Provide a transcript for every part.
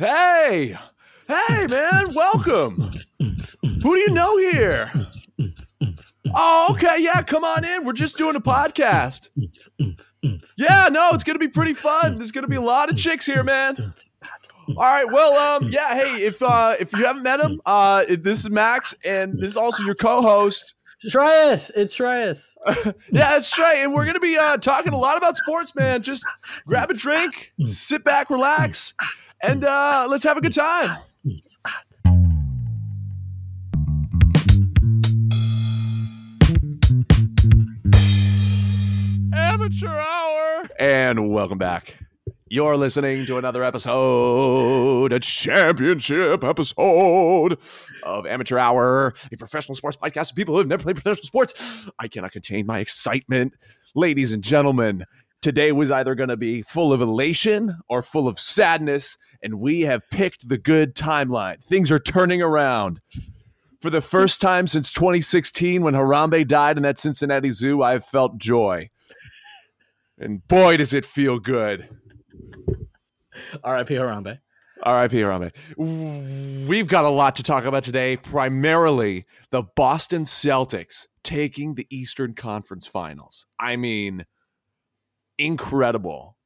Hey, hey, man, welcome. Who do you know here? Oh, okay, yeah, come on in. We're just doing a podcast. Yeah, no, it's gonna be pretty fun. There's gonna be a lot of chicks here, man. All right, well, um, yeah, hey, if uh, if you haven't met him, uh, this is Max, and this is also your co-host. Shreyas, it's Shreyas. yeah, that's right. And we're gonna be uh, talking a lot about sports, man. Just grab a drink, sit back, relax, and uh, let's have a good time. Amateur hour, and welcome back. You're listening to another episode, a championship episode of Amateur Hour, a professional sports podcast of people who have never played professional sports. I cannot contain my excitement. Ladies and gentlemen, today was either going to be full of elation or full of sadness, and we have picked the good timeline. Things are turning around. For the first time since 2016, when Harambe died in that Cincinnati zoo, I've felt joy. And boy, does it feel good. R.I.P. Harambe. R.I.P. Harambe. We've got a lot to talk about today. Primarily, the Boston Celtics taking the Eastern Conference Finals. I mean, incredible.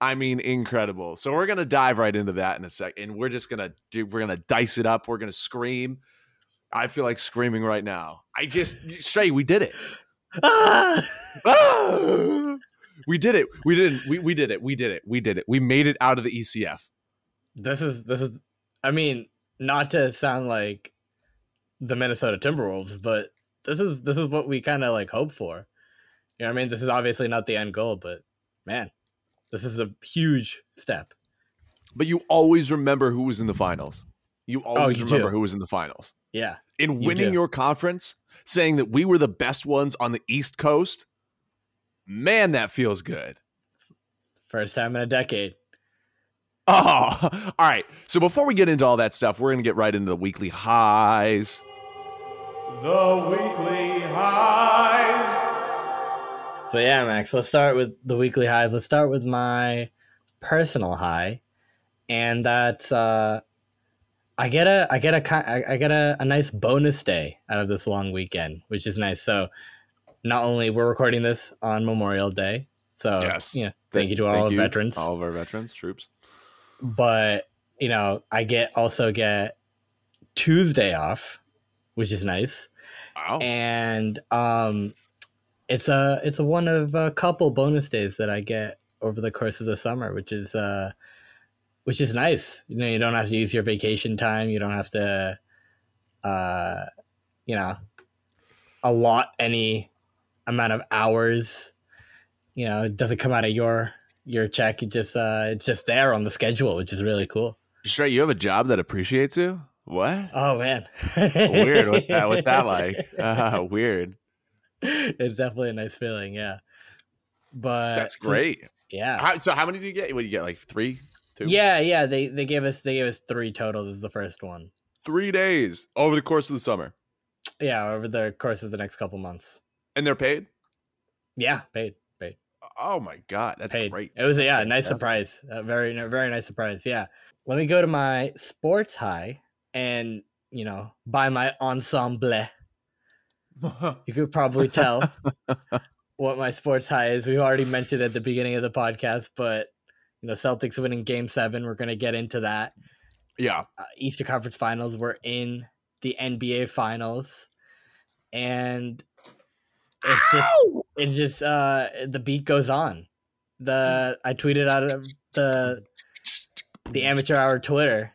I mean, incredible. So we're gonna dive right into that in a second. And we're just gonna do. We're gonna dice it up. We're gonna scream. I feel like screaming right now. I just straight. We did it. Ah! Ah! we did it. We didn't. We, we did it. We did it. We did it. We made it out of the ECF. This is this is. I mean, not to sound like the Minnesota Timberwolves, but this is this is what we kind of like hope for. You know what I mean? This is obviously not the end goal, but man, this is a huge step. But you always remember who was in the finals. You oh, always you remember do. who was in the finals. Yeah, In winning do. your conference, saying that we were the best ones on the East Coast, man, that feels good. first time in a decade. Oh, all right. So before we get into all that stuff, we're going to get right into the weekly highs. The weekly highs. So yeah, Max, let's start with the weekly highs. Let's start with my personal high, and that's uh, I get a I get a I get a, a nice bonus day out of this long weekend, which is nice. So not only we're recording this on Memorial Day, so Yes. know, thank you to all the veterans, All of our veterans, troops. but you know, I get also get Tuesday off, which is nice Wow. and um it's a it's a one of a couple bonus days that I get over the course of the summer, which is uh which is nice. You know, you don't have to use your vacation time. You don't have to uh you know allot any amount of hours. You know, it doesn't come out of your your check. It just uh it's just there on the schedule, which is really cool. Straight, you have a job that appreciates you? What? Oh man. Weird. What's that? What's that like? Uh, weird. It's definitely a nice feeling, yeah. But That's so- great. yeah. How, so how many do you get? What do you get? Like three, two, Yeah, yeah. They they gave us they gave us three totals as the first one. three days over the course of the summer, Yeah, over the course of the next couple months. and they're paid. Yeah, paid, paid, Oh my god, that's paid. great. It was a, yeah, a nice fantastic. surprise. A very very nice surprise. Yeah. Let me go to my sports high and you know buy my ensemble. You could probably tell what my sports high is. We've already mentioned at the beginning of the podcast, but you know Celtics winning Game Seven. We're gonna get into that. yeah, uh, Eastern Conference Finals. We're in the NBA Finals, and it's just it's just uh the beat goes on. The I tweeted out of the the amateur hour Twitter.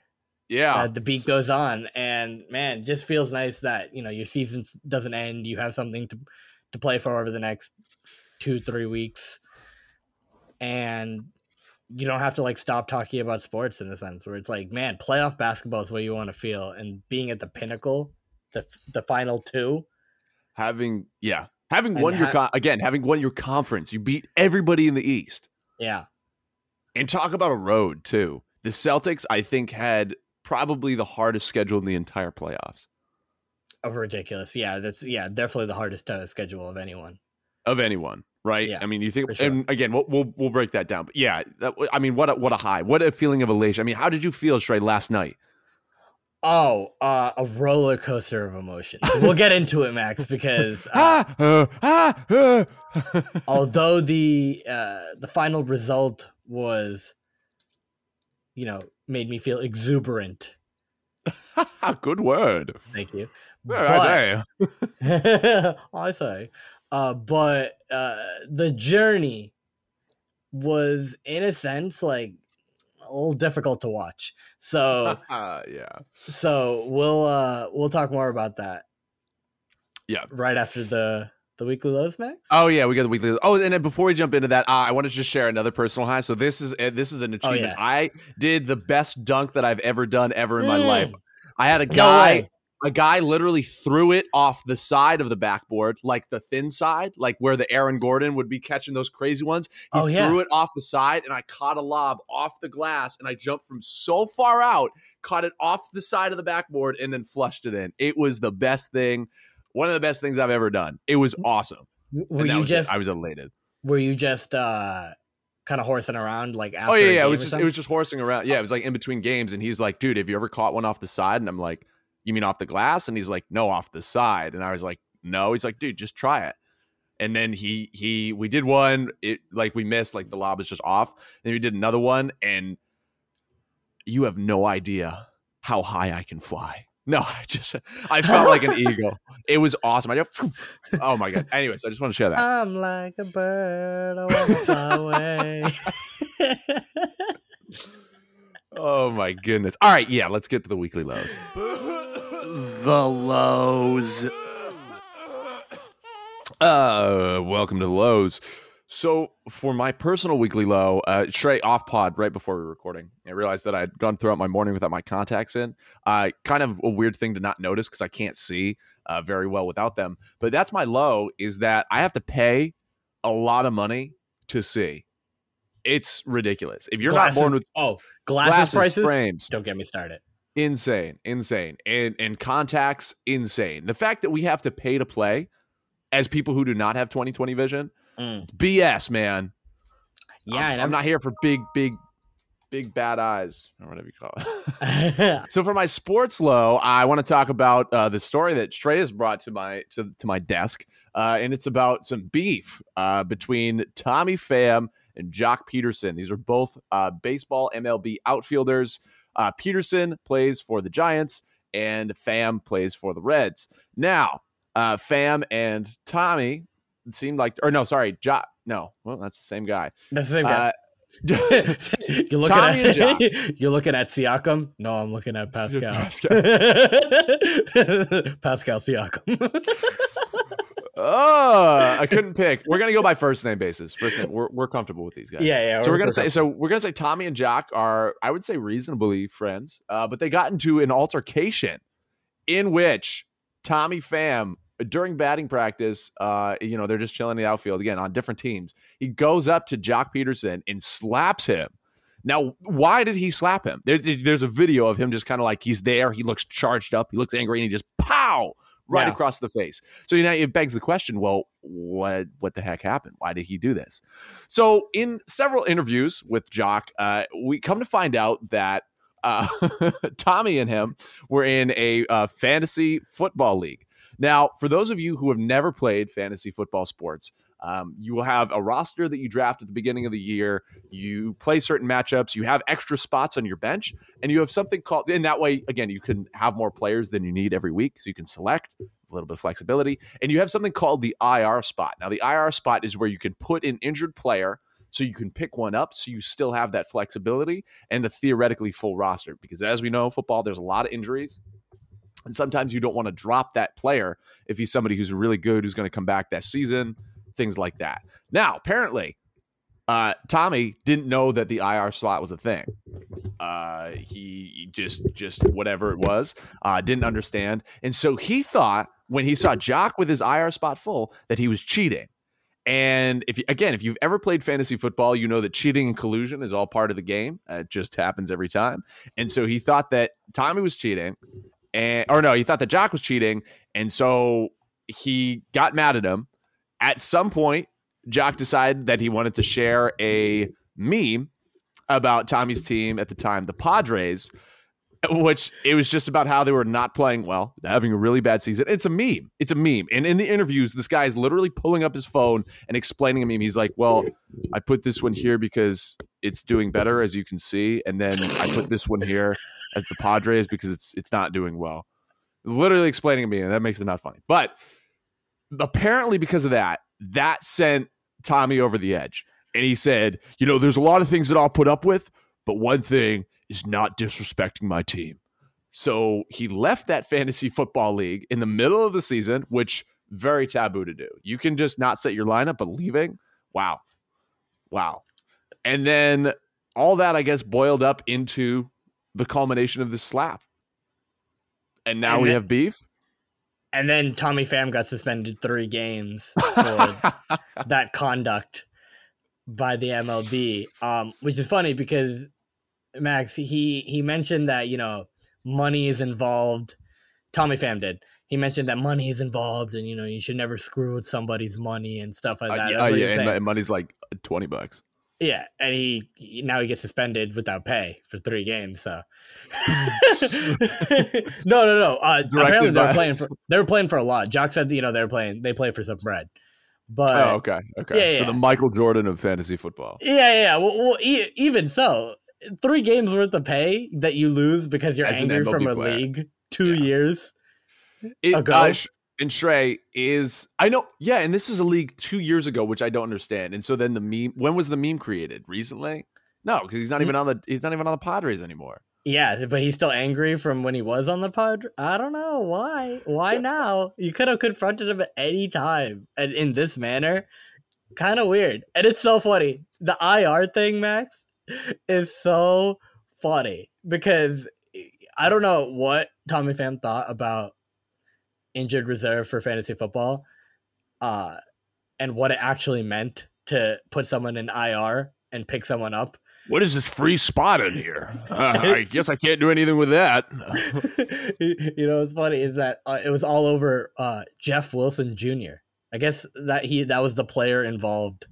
Yeah. Uh, the beat goes on, and man, just feels nice that you know your season doesn't end. You have something to to play for over the next two three weeks, and you don't have to like stop talking about sports in the sense where it's like, man, playoff basketball is what you want to feel, and being at the pinnacle, the the final two, having yeah, having And won your con- again, having won your conference, you beat everybody in the East. yeah, And talk about a road too. The Celtics, I think, had probably the hardest schedule in the entire playoffs oh, ridiculous. Yeah, that's yeah, definitely the hardest uh, schedule of anyone. of anyone. Right? Yeah, I mean, you think, sure. and again, we'll, we'll we'll break that down. But yeah, that, I mean, what a, what a high, what a feeling of elation. I mean, how did you feel, Trey, last night? Oh, uh, a roller coaster of emotions. We'll get into it, Max, because uh, ah, uh, ah, uh. although the uh, the final result was, you know, made me feel exuberant. good word. Thank you. Yeah, I say. I say. Uh, but uh, the journey was, in a sense, like a little difficult to watch. So, Uh, yeah. so we'll uh, we'll talk more about that. Yeah. Right after the the weekly lows, Max. Oh yeah, we got the weekly. Oh, and then before we jump into that, uh, I want to just share another personal high. So this is uh, this is an achievement. yes. I did the best dunk that I've ever done ever in my Mm. life. I had a guy, way. a guy literally threw it off the side of the backboard, like the thin side, like where the Aaron Gordon would be catching those crazy ones. He Oh, yeah. threw it off the side, and I caught a lob off the glass, and I jumped from so far out, caught it off the side of the backboard, and then flushed it in. It was the best thing. One of the best things I've ever done. It was awesome. Were And you was it. just I was elated. were you just uh kind of horsing around like after Oh yeah, yeah. It was just it was just horsing around. Yeah, it was like in between games, and he's like, "Dude, have you ever caught one off the side?" And I'm like, "You mean off the glass?" And he's like, "No, off the side." And I was like, "No." He's like, "Dude, just try it." And then he he we did one. It like we missed, like the lob was just off. Then we did another one, and you have no idea how high I can fly. No, I just I felt like an eagle. It was awesome. I just, oh my god. Anyways, I just want to share that. I'm like a bird, I wanna fly away. Oh my goodness. All right, yeah, let's get to the weekly lows. the lows. Uh, welcome to the lows. So for my personal weekly low, uh, straight off pod right before we were recording, I realized that I had gone throughout my morning without my contacts in. Uh, kind of a weird thing to not notice because I can't see uh, very well without them. But that's my low is that I have to pay a lot of money to see. It's ridiculous. If you're Glasses- not born with oh glasses, glasses, prices. frames, Don't get me started. insane, insane, and and contacts, insane. The fact that we have to pay to play as people who do not have 20/20 vision, Mm. it's BS, man. Yeah, I'm, and I'm I'm not here for big, big, big bad eyes or whatever you call it. so for my sports low, I want to talk about uh, the story that Trey has brought to my to, to my desk, uh, and it's about some beef uh, between Tommy Pham and Joc Pederson. These are both uh, baseball MLB outfielders. Uh, Pederson plays for the Giants, and Pham plays for the Reds. Now, uh, Pham and Tommy seemed like, or no, sorry, Joc. No, well, that's the same guy. That's the same guy. Uh, you're looking Tommy at you're looking at Siakam. No, I'm looking at Pascal. Pascal. Pascal Siakam. Oh, I couldn't pick. We're gonna go by first name basis. First name. We're, we're comfortable with these guys. yeah, yeah. So we're gonna say. So we're gonna say Tommy and Joc are, I would say, reasonably friends. Uh, but they got into an altercation in which Tommy Pham during batting practice, uh, you know, they're just chilling in the outfield again on different teams. He goes up to Joc Pederson and slaps him. Now, why did he slap him? There, there's a video of him just kind of like he's there. He looks charged up. He looks angry, and he just pow right Yeah. across the face. So you know, it begs the question: Well, what what the heck happened? Why did he do this? So in several interviews with Joc, uh, we come to find out that uh, Tommy and him were in a uh, fantasy football league. Now, for those of you who have never played fantasy football sports, um, you will have a roster that you draft at the beginning of the year. You play certain matchups. You have extra spots on your bench, and you have something called. In that way, again, you can have more players than you need every week, so you can select a little bit of flexibility. And you have something called the IR spot. Now, the IR spot is where you can put an injured player. So you can pick one up, so you still have that flexibility and a theoretically full roster. Because as we know, football there's a lot of injuries, and sometimes you don't want to drop that player if he's somebody who's really good, who's going to come back that season, things like that. Now, apparently, Uh, Tommy didn't know that the IR slot was a thing. Uh, he just just whatever it was, uh, didn't understand, and so he thought when he saw Joc with his IR spot full that he was cheating. And if you, again, if you've ever played fantasy football, you know that cheating and collusion is all part of the game. It just happens every time. And so he thought that Tommy was cheating, and or no, he thought that Joc was cheating, and so he got mad at him. At some point, Joc decided that he wanted to share a meme about Tommy's team at the time, the Padres, which it was just about how they were not playing well, having a really bad season. It's a meme. It's a meme. And in the interviews, this guy is literally pulling up his phone and explaining a meme. He's like, Well, I put this one here because it's doing better, as you can see. And then I put this one here as the Padres because it's it's not doing well. Literally explaining to me, and that makes it not funny. But apparently, because of that, that sent Tommy over the edge. And he said, You know, there's a lot of things that I'll put up with, but one thing is not disrespecting my team. So he left that fantasy football league in the middle of the season, which very taboo to do. You can just not set your lineup, but leaving, wow, wow. And then all that, I guess, boiled up into the culmination of this slap. And now And we then- have beef. And then Tommy Pham got suspended three games for that conduct by the MLB, um, which is funny because Max he he mentioned that you know money is involved. Tommy Pham did. He mentioned that money is involved, and you know you should never screw with somebody's money and stuff like Uh, that. yeah, That's what he yeah, and, and money's like 20 bucks. Yeah, and he, he- now he gets suspended without pay for three games. So no, no, no. Uh, apparently they were playing for they were playing for a lot. Joc said you know they were playing they play for some bread, but oh, okay. Okay. yeah, so yeah. the Michael Jordan of fantasy football. yeah, yeah. yeah. Well, well e- even so, three games worth of pay that you lose because you're As an angry from a player. league two years. It, ago? uh, Sh- and Shrey is I know, yeah, and this is a league two years ago, which I don't understand. And so then the meme, when was the meme created? Recently? No, because he's not mm. even on the he's not even on the Padres anymore. Yeah, but he's still angry from when he was on the pod. I don't know why. Why now? You could have confronted him at any time, and in this manner, kind of weird. And it's so funny. The IR thing, Max, is so funny because I don't know what Tommy Pham thought about injured reserve for fantasy football, uh, and what it actually meant to put someone in IR and pick someone up. What is this free spot in here? Uh, I guess I can't do anything with that. you know what's funny is that uh, it was all over uh, Jeff Wilson Jr. I guess that he that was the player involved.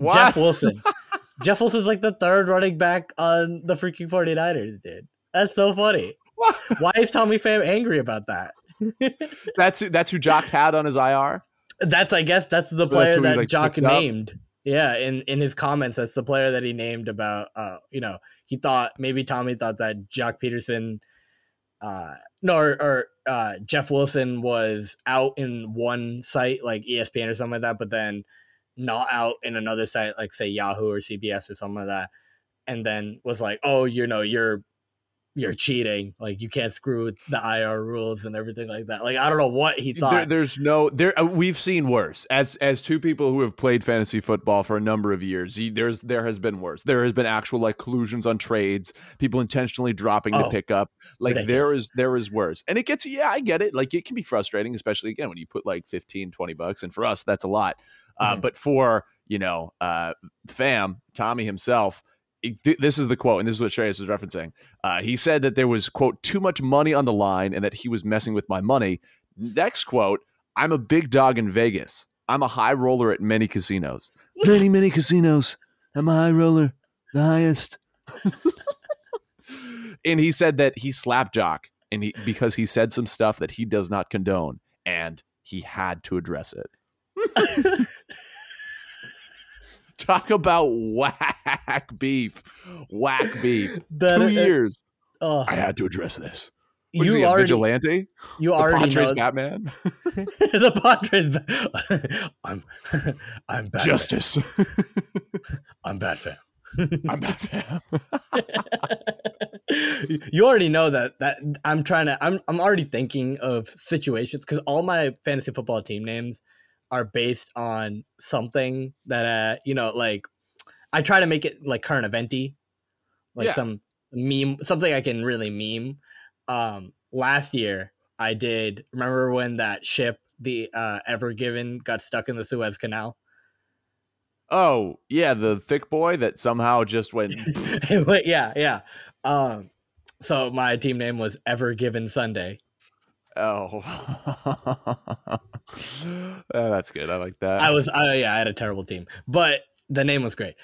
Jeff Wilson. Jeff Wilson's like the third running back on the freaking 49ers, dude. That's so funny. Why is Tommy Pham angry about that? That's who, that's who Joc had on his IR. That's I guess that's the player he, that like, Joc picked up? named. Yeah, in in his comments, that's the player that he named about. Uh, you know, he thought maybe Tommy thought that Joc Pederson, uh, no, or, or uh, Jeff Wilson was out in one site like ESPN or something like that, but then not out in another site like say Yahoo or CBS or something like that, and then was like, oh, you know, you're you're cheating. Like you can't screw with the IR rules and everything like that. Like I don't know what he thought. There, there's no there. Uh, we've seen worse. As as two people who have played fantasy football for a number of years, there's there has been worse. There has been actual like collusions on trades, people intentionally dropping to Oh, pick up. Like there ridiculous. is there is worse, and it gets yeah, I get it. Like it can be frustrating, especially again when you put like 15, 20 bucks, and for us that's a lot. Uh, Mhm. but for you know, uh, Pham Tommy himself. This is the quote, and this is what Shreyas was referencing. Uh, he said that there was quote too much money on the line, and that he was messing with my money. Next quote: I'm a big dog in Vegas. I'm a high roller at many casinos. Many, many casinos. I'm a high roller, the highest. and he said that he slapped Joc, and he because he said some stuff that he does not condone, and he had to address it. Talk about whack beef, whack beef. That Two is- years. Oh, I had to address this. What is you he, a already, vigilante? you The already Padres know Batman? the Padres. I'm, I'm bad. Justice. I'm bad fan. I'm Batman. you already know that that I'm trying to. I'm I'm already thinking of situations because all my fantasy football team names are based on something that uh you know like I try to make it like current eventy, like Yeah. some meme, something I can really meme. Um, last year I did. Remember when that ship, the uh, Ever Given, got stuck in the Suez Canal? Oh, yeah, the thick boy that somehow just went. Yeah, yeah. Um, so my team name was Ever Given Sunday. Oh. Oh, that's good. I like that. I was, I, yeah, I had a terrible team, but the name was great.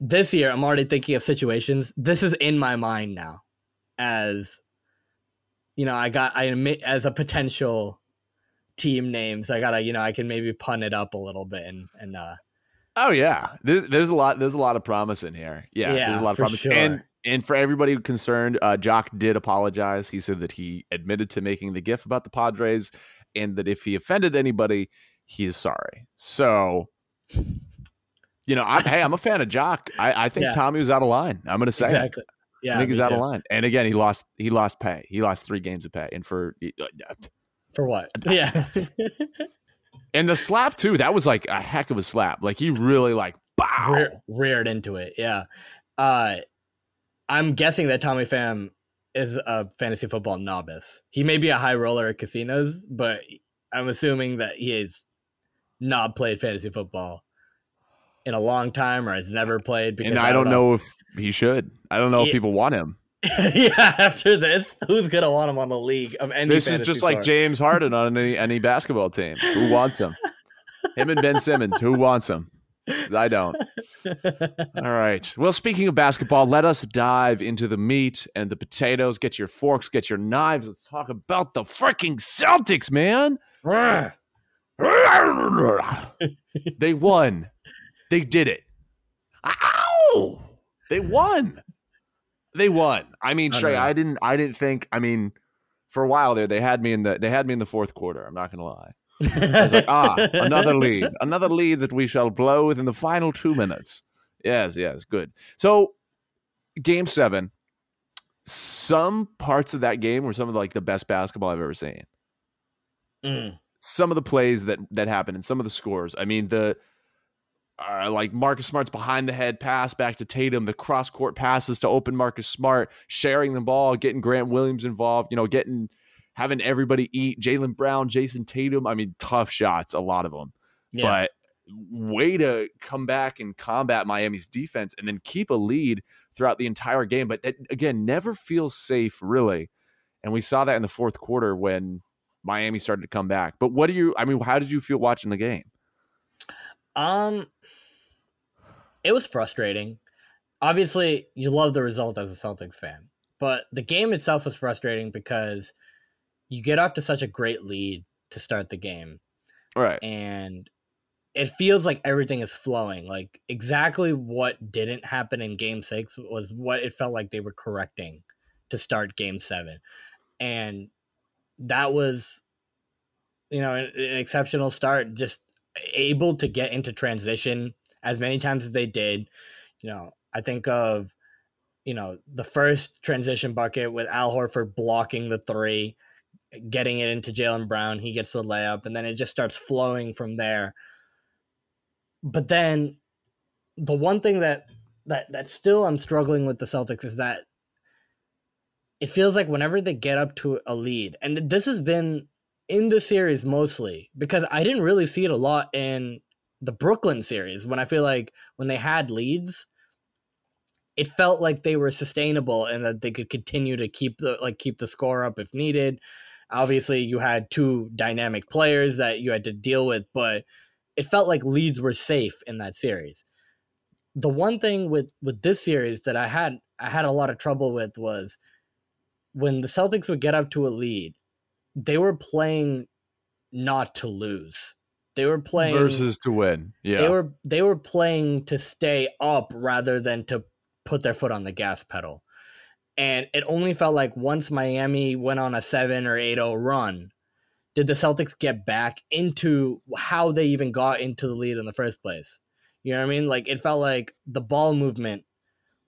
This year, I'm already thinking of situations. This is in my mind now, as you know, I got, I admit as a potential team names. I gotta, you know, I can maybe pun it up a little bit and and uh, Oh yeah, there's there's a lot there's a lot of promise in here. Yeah, there's a lot of promise. sure. And and for everybody concerned, uh, Joc did apologize. He said that he admitted to making the gif about the Padres, and that if he offended anybody, he is sorry. So, you know, I'm, hey, I'm a fan of Joc. I, I think Yeah. Tommy was out of line. I'm going to say it. Yeah, I think he's out of line. And again, he lost he lost pay. He lost three games of pay, and for uh, For what? Yeah. and the slap too. That was like a heck of a slap. Like he really like bow. Rear, reared into it. Yeah. Uh, I'm guessing that Tommy Pham is a fantasy football novice. He may be a high roller at casinos, but I'm assuming that he has not played fantasy football in a long time or has never played. Because and I don't know if he should. I don't know if people want him. yeah, after this, who's gonna want him on the league of any? This is just like? James Harden on any any basketball team. Who wants him? Him and Ben Simmons. Who wants him? I don't. All right. Well, speaking of basketball, let us dive into the meat and the potatoes. Get your forks, get your knives. Let's talk about the freaking Celtics, man. they won. They did it. Ow! They won. They won. I mean, Trey. I didn't I didn't think, I mean, for a while there, they had me in the they had me in the fourth quarter. I'm not gonna lie. I was like, ah, another lead. Another lead that we shall blow within the final two minutes. Yes, yes, good. So game seven. Some parts of that game were some of like the best basketball I've ever seen Mm. some of the plays that that happened and some of the scores. I mean, the uh, like Marcus Smart's behind the head pass back to Tatum, the cross court passes to open Marcus Smart, sharing the ball, getting Grant Williams involved, you know, getting having everybody eat. Jaylen Brown, Jayson Tatum. I mean, tough shots, a lot of them, Yeah. but way to come back and combat Miami's defense and then keep a lead throughout the entire game. But that again, never feels safe really, and we saw that in the fourth quarter when Miami started to come back. But what do you? I mean, how did you feel watching the game? Um, it was frustrating. Obviously, you love the result as a Celtics fan, but the game itself was frustrating because you get off to such a great lead to start the game, Right. and it feels like everything is flowing. Like exactly what didn't happen in Game Six was what it felt like they were correcting to start Game Seven, and that was, you know, an, an exceptional start. Just able to get into transition as many times as they did. You know, I think of, you know, the first transition bucket with Al Horford blocking the three, getting it into Jaylen Brown. He gets the layup, and then it just starts flowing from there. But then the one thing that that that still I'm struggling with the Celtics is that it feels like whenever they get up to a lead, and this has been in the series mostly because I didn't really see it a lot in the Brooklyn series when I feel like when they had leads, it felt like they were sustainable and that they could continue to keep the like keep the score up if needed. Obviously, you had two dynamic players that you had to deal with, but it felt like leads were safe in that series. The one thing with with this series that I had I had a lot of trouble with was when the Celtics would get up to a lead, they were playing not to lose. They were playing Versus to win. Yeah. they were they were playing to stay up rather than to put their foot on the gas pedal. And it only felt like once Miami went on a 7 or 8-0 run, did the Celtics get back into how they even got into the lead in the first place. You know what I mean? Like it felt like the ball movement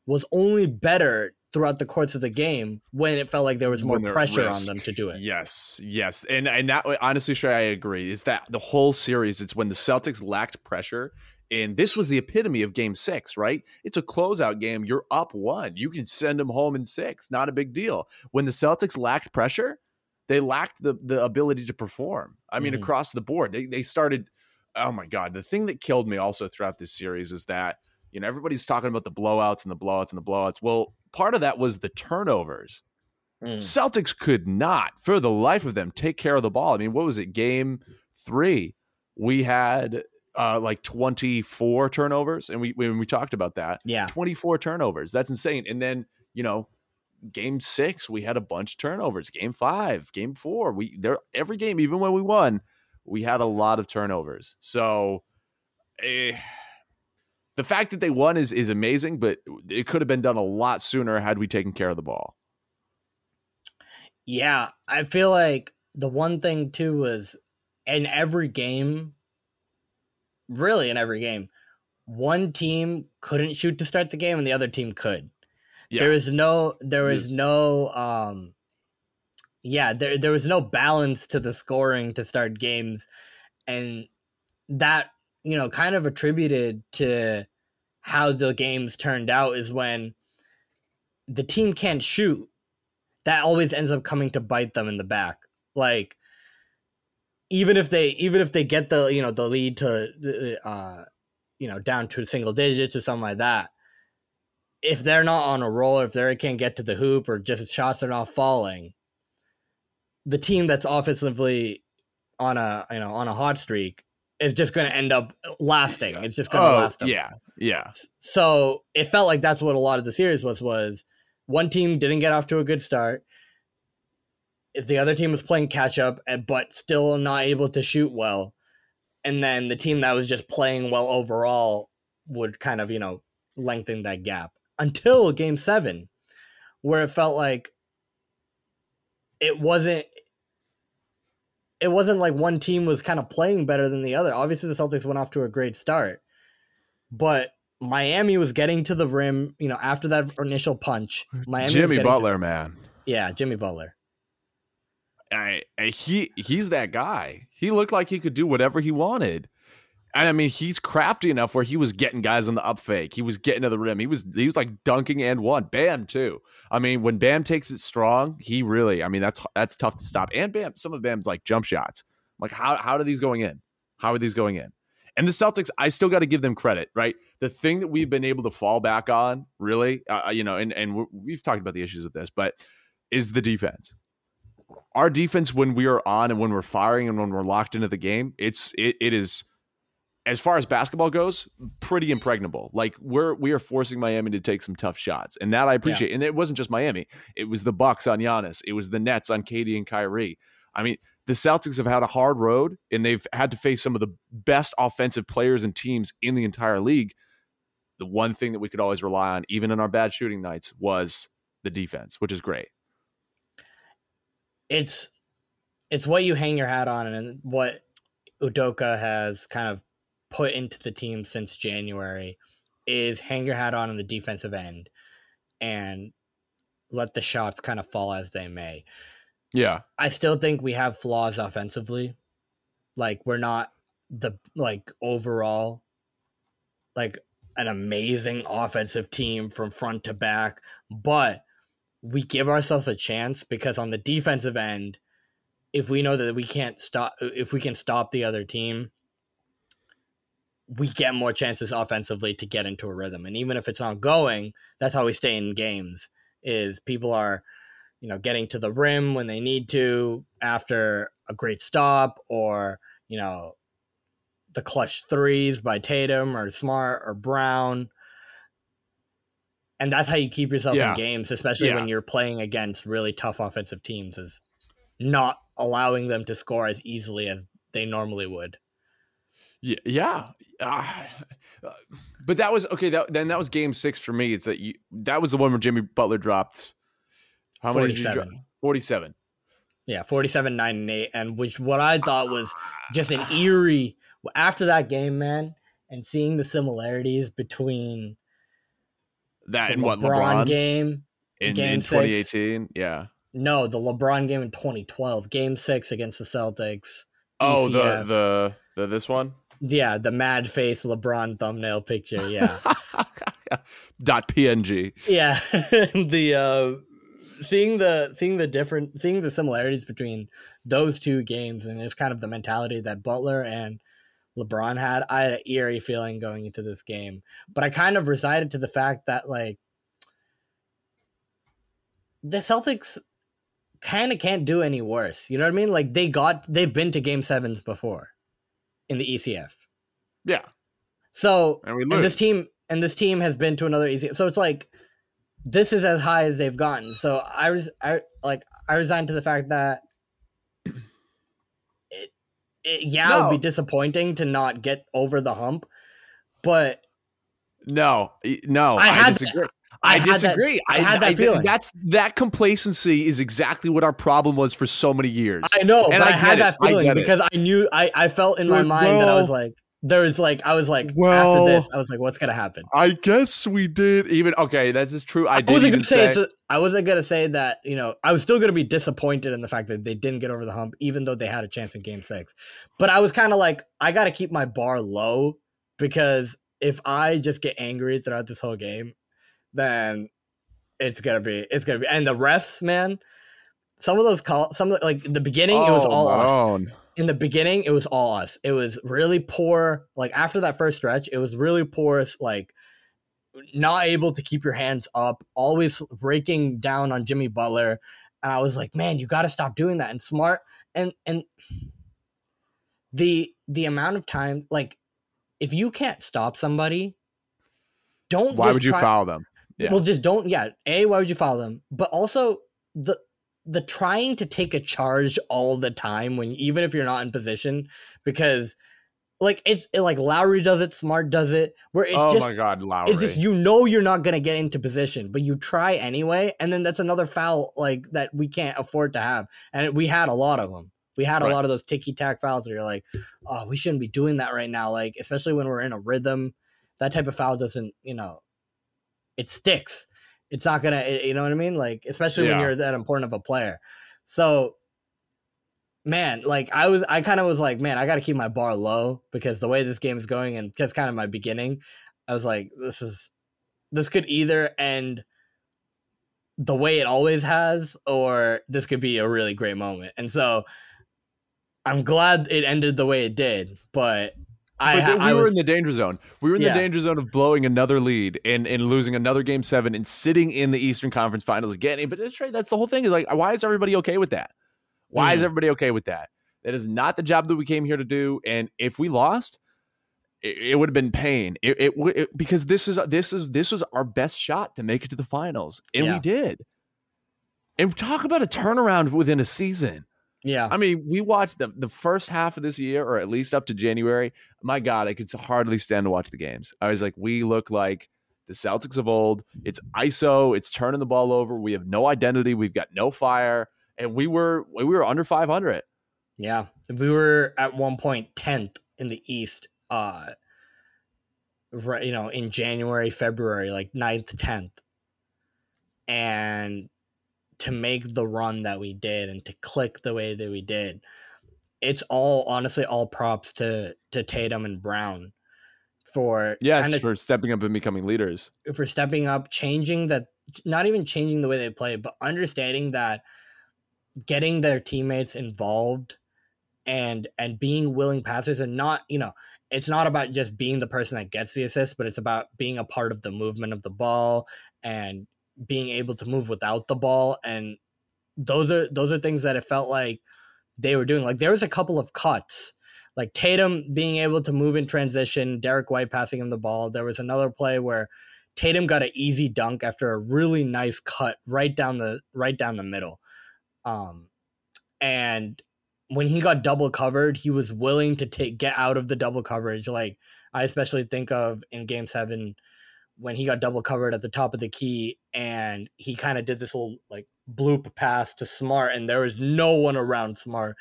was only better throughout the course of the game when it felt like there was more pressure on them to do it. Yes, yes, and and that honestly, sure, I agree. Is that the whole series? It's when the Celtics lacked pressure And this was the epitome of game six, right? It's a closeout game. You're up one. You can send them home in six. Not a big deal. When the Celtics lacked pressure, they lacked the the ability to perform. I mean, Mhm. across the board, they they started. Oh my god, the thing that killed me also throughout this series is that you know everybody's talking about the blowouts and the blowouts and the blowouts. Well, part of that was the turnovers. Mm. Celtics could not, for the life of them, take care of the ball. I mean, what was it? Game three, we had uh, like 24 turnovers, and we when we talked about that, Yeah. 24 turnovers. That's insane. And then you know, game six, we had a bunch of turnovers. Game five, game four, we there every game, even when we won, we had a lot of turnovers. So. Eh, the fact that they won is is amazing, but it could have been done a lot sooner had we taken care of the ball. Yeah, I feel like the one thing too was in every game, really in every game, one team couldn't shoot to start the game and the other team could. Yeah. There was no there was no um yeah, there there was no balance to the scoring to start games and that, you know, kind of attributed to how the games turned out is when the team can't shoot that always ends up coming to bite them in the back. Like even if they even if they get the you know the lead to uh you know down to single digits or something like that, if they're not on a roll, if they can't get to the hoop or just shots are not falling, the team that's offensively on a you know on a hot streak is just going to end up lasting. It's just going to Oh, last. them. yeah, yeah, So it felt like that's what a lot of the series was was one team didn't get off to a good start. If the other team was playing catch up and but still not able to shoot well. And then the team that was just playing well overall would kind of, you know, lengthen that gap until game 7 where it felt like it wasn't it wasn't like one team was kind of playing better than the other. Obviously the Celtics went off to a great start. But Miami was getting to the rim, you know, after that initial punch. Miami Jimmy getting to- Butler, man. yeah, Jimmy Butler. I, I, he he's that guy. He looked like he could do whatever he wanted. And I mean, he's crafty enough where he was getting guys on the up fake. He was getting to the rim. He was he was like dunking and one. Bam too. I mean, when Bam takes it strong, he really. I mean, that's that's tough to stop. And Bam, some of Bam's like jump shots. Like how how are these going in? How are these going in? And the Celtics, I still got to give them credit, right? The thing that we've been able to fall back on, really, uh, you know, and and we've talked about the issues with this, but is the defense our defense when we are on and when we're firing and when we're locked into the game, it's it, it is as far as basketball goes, pretty impregnable. Like we're we are forcing Miami to take some tough shots, and that I appreciate. And it wasn't just Miami; it was the Bucks on Giannis, it was the Nets on KD and Kyrie. I mean, the Celtics have had a hard road, and they've had to face some of the best offensive players and teams in the entire league. The one thing that we could always rely on, even in our bad shooting nights, was the defense, which is great. It's it's what you hang your hat on and what Udoka has kind of put into the team since January is hang your hat on in the defensive end and let the shots kind of fall as they may. Yeah, I still think we have flaws offensively. Like we're not the like overall like an amazing offensive team from front to back, but we give ourselves a chance because on the defensive end, if we know that we can't stop if we can stop the other team, we get more chances offensively to get into a rhythm. And even if it's not going, that's how we stay in games is people are you know getting to the rim when they need to after a great stop or you know the clutch threes by Tatum or Smart or Brown and that's how you keep yourself Yeah. in games especially Yeah. when you're playing against really tough offensive teams is not allowing them to score as easily as they normally would Yeah, yeah. Ah, uh, but that was okay. That then that was game six for me. It's that you that was the one where Jimmy Butler dropped. How many did you drop? 47. Forty-seven. yeah 47 9 and 8 and which what I thought was just an eerie after that game man and seeing the similarities between That and what LeBron, game. in, game in six. 2018. Yeah. No, the LeBron game in 2012, game six against the Celtics. Oh, the the the this one. Yeah, the mad face LeBron thumbnail picture. Yeah. Dot PNG. yeah. the uh seeing the seeing the different seeing the similarities between those two games and it's kind of the mentality that Butler and LeBron had, I had an eerie feeling going into this game. But I kind of resided to the fact that like the Celtics kind of can't do any worse. You know what I mean? Like they got they've been to game sevens before in the ECF. Yeah. So And we and this team and this team has been to another ECF. So it's like this is as high as they've gotten. So I was I like I resigned to the fact that it, yeah, it would be disappointing to not get over the hump, but No, no, I I, had that- disagree. I I, had that- disagree. I had that feeling. That's that complacency is exactly what our problem was for so many years. I know, And but I, had it. that feeling because I knew I, I felt in my mind that I was like there was like I was like Well- after this I was like what's gonna happen. I guess we did even okay. That's just true. I, I wasn't even gonna say, say, it's a- I wasn't gonna say that you know I was still gonna be disappointed in the fact that they didn't get over the hump even though they had a chance in Game Six, but I was kind of like I got to keep my bar low because if I just get angry throughout this whole game, then it's gonna be it's gonna be and the refs man. Some of those call, some of like the beginning, it was Oh, all us Malone. In the beginning it was all us it was really poor like after that first stretch it was really poor like not able to keep your hands up always breaking down on jimmy butler and i was like man you got to stop doing that and smart and and the the amount of time like if you can't stop somebody don't Why would you try- foul them? Yeah. well, just don't. Yeah. A, why would you follow them? But also the the trying to take a charge all the time when even if you're not in position, because like it's it, like Lowry does it, Smart does it, where it's oh just my God, Lowry. it's just you know you're not gonna get into position, but you try anyway, and then that's another foul like that we can't afford to have, and we had a lot of them. We had a lot of those ticky tack fouls where you're like, oh, we shouldn't be doing that right now. Like especially when we're in a rhythm, that type of foul doesn't, you know, it sticks. It's not gonna, eh, you know what I mean? Like especially when you're that important of a player. So, man, like I was, I kind of was like, man, I got to keep my bar low because the way this game is going, and just kind of my beginning, I was like, this is, this could either end the way it always has, or this could be a really great moment. And so, I'm glad it ended the way it did, but. I, But we I were in the danger zone. We were in Yeah. the danger zone of blowing another lead and, and losing another game seven and sitting in the Eastern Conference Finals again. But that's right. That's the whole thing. Is like, why is everybody okay with that? Why is Mhm. everybody okay with that? That is not the job that we came here to do. And if we lost, it, it would have been pain. It, it, it because this is this is this was our best shot to make it to the finals, and Yeah. we did. And talk about a turnaround within a season. Yeah, I mean, we watched the, the first half of this year, or at least up to January. My God, I could hardly stand to watch the games. I was like, we look like the Celtics of old. It's ISO. It's turning the ball over. We have no identity. We've got no fire, and we were we were under five hundred. Yeah, we were at one point tenth in the East. Uh, right, you know, in January, February, like 9th, tenth, and to make the run that we did and to click the way that we did, it's all honestly all props to to Tatum and Brown for Yes, kinda for stepping up and becoming leaders. for stepping up, changing that, not even changing the way they play, but understanding that getting their teammates involved and and being willing passers and not you know it's not about just being the person that gets the assist but it's about being a part of the movement of the ball and being able to move without the ball and those are those are things that it felt like they were doing like there was a couple of cuts like Tatum being able to move in transition, Derrick White passing him the ball. There was another play where Tatum got an easy dunk after a really nice cut right down the right down the middle. Um and when he got double covered, he was willing to take get out of the double coverage. Like I especially think of in game 7 when he got double covered at the top of the key and he kind of did this little like bloop pass to Smart and there was no one around Smart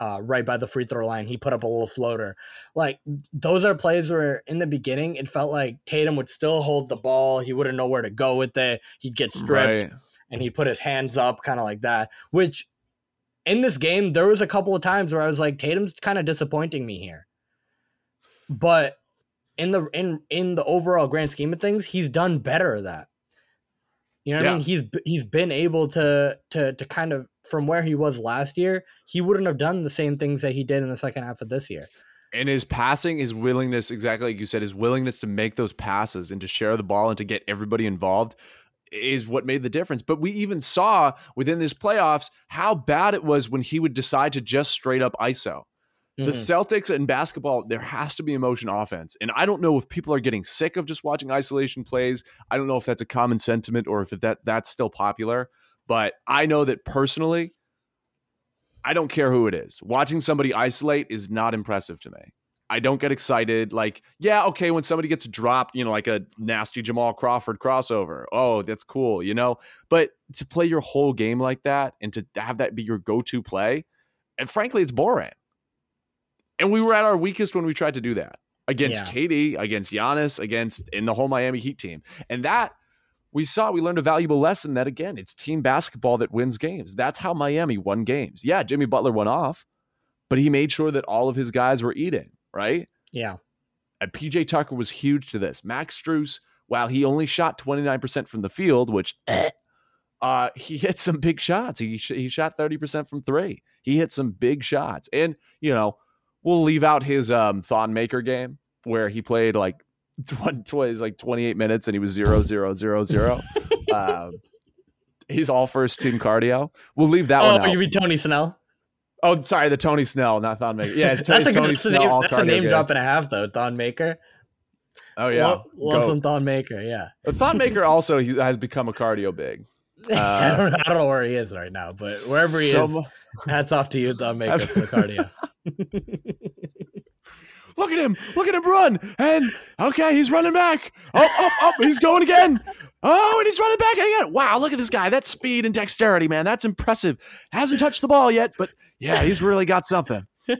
uh, right by the free throw line. He put up a little floater. Like those are plays where in the beginning it felt like Tatum would still hold the ball. He wouldn't know where to go with it. He'd get stripped Right. and he put his hands up kind of like that. Which in this game there was a couple of times where I was like Tatum's kind of disappointing me here. but in the in in the overall grand scheme of things, he's done better at that. You know what I mean? He's he's been able to to to kind of from where he was last year, he wouldn't have done the same things that he did in the second half of this year. And his passing, his willingness, exactly like you said, his willingness to make those passes and to share the ball and to get everybody involved is what made the difference. But we even saw within this playoffs how bad it was when he would decide to just straight up ISO. The Mhm. Celtics in basketball, there has to be emotion offense. And I don't know if people are getting sick of just watching isolation plays. I don't know if that's a common sentiment or if that that's still popular. But I know that personally, I don't care who it is. Watching somebody isolate is not impressive to me. I don't get excited. Like, yeah, okay, when somebody gets dropped, you know, like a nasty Jamal Crawford crossover. Oh, that's cool, you know? But to play your whole game like that and to have that be your go to play, and frankly, it's boring. And we were at our weakest when we tried to do that against Yeah. KD, against Giannis, against in the whole Miami Heat team. And that we saw, we learned a valuable lesson that again, it's team basketball that wins games. That's how Miami won games. Yeah, Jimmy Butler went off, but he made sure that all of his guys were eating, right? Yeah. And PJ Tucker was huge to this. Max Strus, while he only shot 29% from the field, which uh, he hit some big shots. He, sh- he shot 30% from three. He hit some big shots. And, you know, we'll leave out his um, Thon Maker game where he played like tw- tw- like 28 minutes and he was zero, zero, zero, zero. um, he's all first team cardio. We'll leave that one Oh, you mean Tony Snell? oh, sorry, the Tony Snell, not Thon Maker. Yeah, it's, that's a, Tony that's a Snell. name, all that's a cardio name game. drop and a half though. Thon Maker. Oh yeah, Love, love some Thon Maker. Yeah. But Thon Maker also he has become a cardio big. I, Uh, don't, I don't know where he is right now, but wherever he Some- is, hats off to you, Thon Maker, for the cardio. Look at him! Look at him run! And okay, he's running back. Oh, oh, oh! He's going again. Oh, and he's running back again. Wow! Look at this guy. That speed and dexterity, man. That's impressive. Hasn't touched the ball yet, but yeah, he's really got something.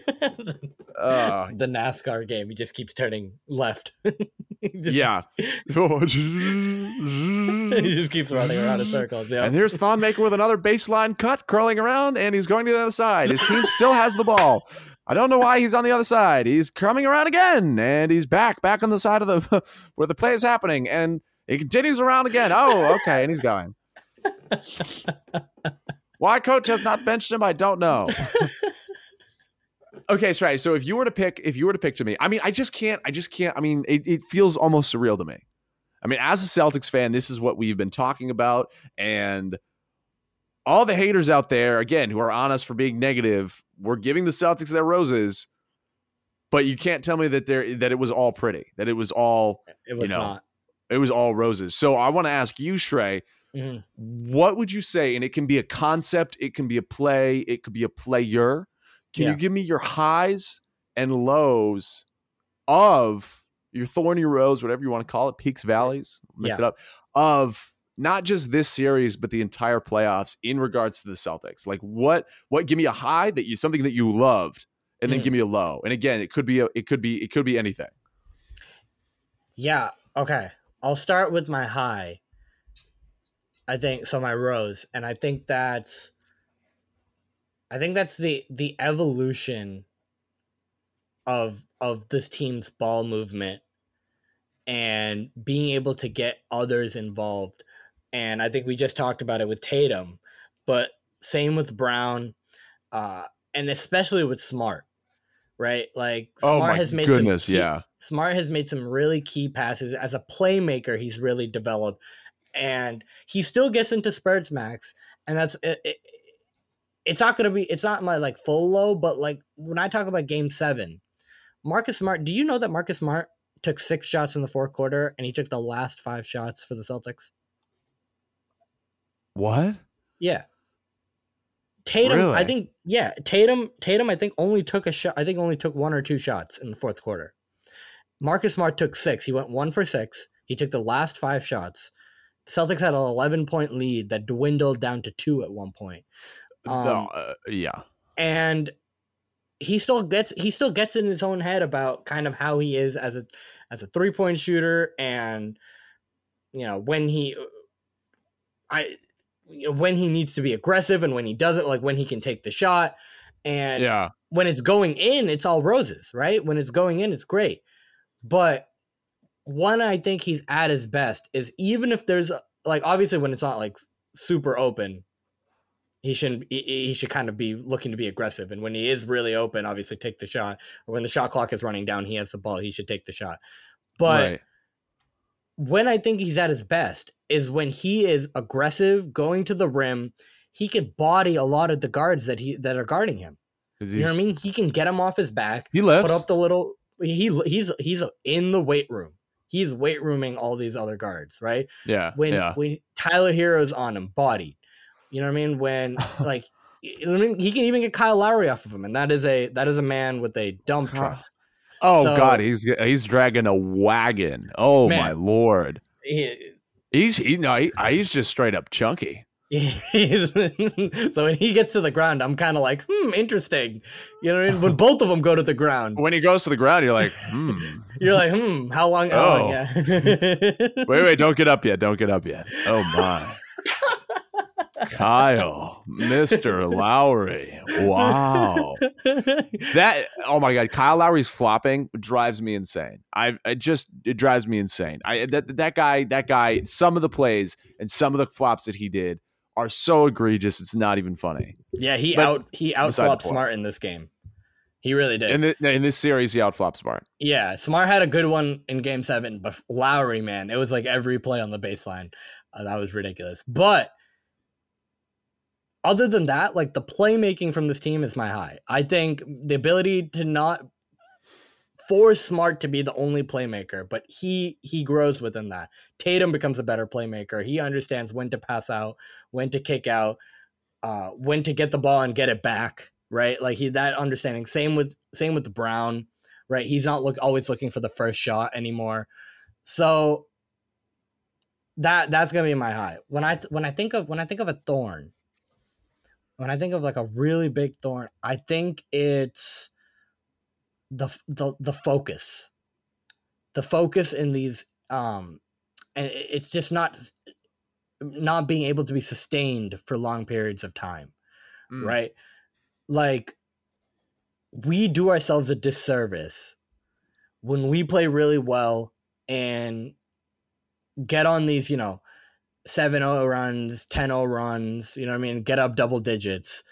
Uh, the NASCAR game, he just keeps turning left. Just- yeah. he just keeps running around in circles. Yeah. And there's Thon Maker with another baseline cut, curling around, and he's going to the other side. His team still has the ball. I don't know why he's on the other side. He's coming around again, and he's back, back on the side of the where the play is happening, and he continues around again. Oh, okay, and he's going. Why coach has not benched him, I don't know. Okay, sorry. So if you were to pick, if you were to pick to me, I mean, I just can't. I just can't. I mean, it, it feels almost surreal to me. I mean, as a Celtics fan, this is what we've been talking about, and all the haters out there, again, who are on us for being negative, we're giving the Celtics their roses, but you can't tell me that there that it was all pretty, that it was all it was know, not. it was all roses. So I want to ask you, Shrey, Mhm. what would you say? And it can be a concept, it can be a play, it could be a player. Can Yeah. you give me your highs and lows of your thorny rows, whatever you want to call it, peaks, valleys, mix Yeah. it up, of not just this series, but the entire playoffs in regards to the Celtics? Like what what give me a high that you something that you loved, and then Mm. give me a low. And again, it could be a, it could be it could be anything. Yeah. Okay. I'll start with my high. I think so. My rose, and I think that's. I think that's the the evolution. Of of this team's ball movement, and being able to get others involved, and I think we just talked about it with Tatum, but same with Brown, uh, and especially with Smart, right? Like Smart has made some key- yeah. Smart has made some really key passes as a playmaker. He's really developed, and he still gets into spurts, Max. And that's it, it, it's not going to be. It's not my like full low, but like when I talk about Game Seven, Marcus Smart. Do you know that Marcus Smart took six shots in the fourth quarter, and he took the last five shots for the Celtics? What? Yeah. Tatum, I think, yeah, Tatum, Tatum, I think only took a shot. I think only took one or two shots in the fourth quarter. Marcus Smart took six. He went one for six. He took the last five shots. The Celtics had an 11 point lead that dwindled down to two at one point. Um, no, uh, yeah. and he still gets he still gets in his own head about kind of how he is as a as a three point shooter and you know when he I you know, when he needs to be aggressive and when he doesn't like when he can take the shot and Yeah. when it's going in it's all roses right when it's going in it's great But one I think he's at his best is even if there's like obviously when it's not like super open, he shouldn't he, should kind of be looking to be aggressive. And when he is really open, obviously take the shot. Or when the shot clock is running down, he has the ball, he should take the shot. But right. when I think he's at his best is when he is aggressive, going to the rim. He could body a lot of the guards that he that are guarding him You know what I mean? He can get him off his back, He lifts. put up the little. He he's he's in the weight room. He's weight rooming all these other guards, right? yeah. When yeah. when Tyler Herro's on him, bodied. You know what I mean? When like, you know what I mean? he can even get Kyle Lowry off of him, and that is a that is a man with a dump truck. Oh so- God, he's he's dragging a wagon. Oh Man. my lord. He- He's he no, he, he's just straight up chunky. so when he gets to the ground, I'm kind of like, hmm, interesting. You know what I mean? When both of them go to the ground, When he goes to the ground, you're like, hmm. you're like, hmm, how long? How long? Oh. Yeah. Wait, wait, don't get up yet. Don't get up yet. Oh my. Kyle, Mr. Lowry. Wow. That oh my god, Kyle Lowry's flopping drives me insane. I it just it drives me insane. I that that guy that guy some of the plays and some of the flops that he did are so egregious it's not even funny. Yeah, he But out he outflopped. Smart in this game. He really did. In the, in this series he outflopped Smart. yeah, Smart had a good one in Game Seven, but Lowry, man, it was like every play on the baseline. Uh, that was ridiculous. But other than that, like the playmaking from this team is my high. I think the ability to not force Smart to be the only playmaker, but he he grows within that. Tatum becomes a better playmaker. He understands when to pass out, when to kick out, uh, when to get the ball and get it back. Right, like he that understanding. Same with same with Brown. Right, he's not look always looking for the first shot anymore. So that that's gonna be my high. When I when I think of when I think of a thorn, when I think of like a really big thorn, I think it's the the the focus, the focus in these um, and it's just not not being able to be sustained for long periods of time, Mm. right? Like we do ourselves a disservice when we play really well and get on these, you know, 7-0 runs, 10-0 runs, you know what I mean, get up double digits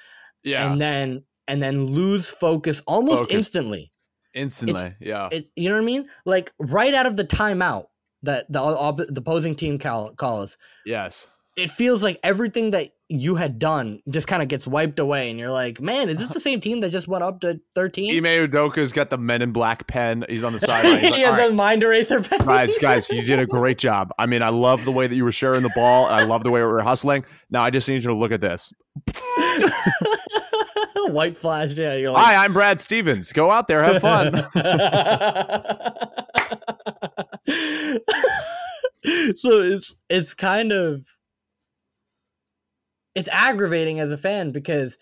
Yeah. and then and then lose focus almost Focus. instantly. Instantly. Yeah. It, you know what I mean? Like right out of the timeout that the the opposing team call, calls, yes. it feels like everything that you had done just kind of gets wiped away, and you're like, man, is this uh-huh. the same team that just went up to 13? Ime Udoka's got the Men in Black pen. He's on the sideline. He's like, yeah, "All right, the mind eraser pen. guys, guys, you did a great job. I mean, I love the way that you were sharing the ball. I love the way we were hustling. Now I just need you to look at this. White flash, yeah. You're like, Hi, I'm Brad Stevens. Go out there, have fun. so it's it's kind of it's aggravating as a fan because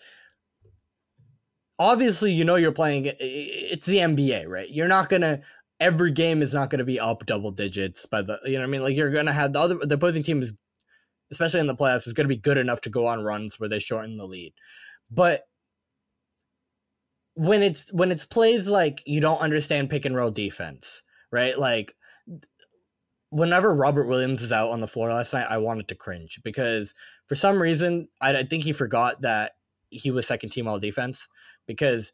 obviously you know you're playing it's the NBA, right? You're not gonna every game is not gonna be up double digits by the you know what I mean? Like you're gonna have the other the opposing team is especially in the playoffs is gonna be good enough to go on runs where they shorten the lead. But when it's when it's plays like you don't understand pick and roll defense, right? Like whenever Robert Williams was out on the floor last night, I wanted to cringe because for some reason I, I think he forgot that he was second team all defense because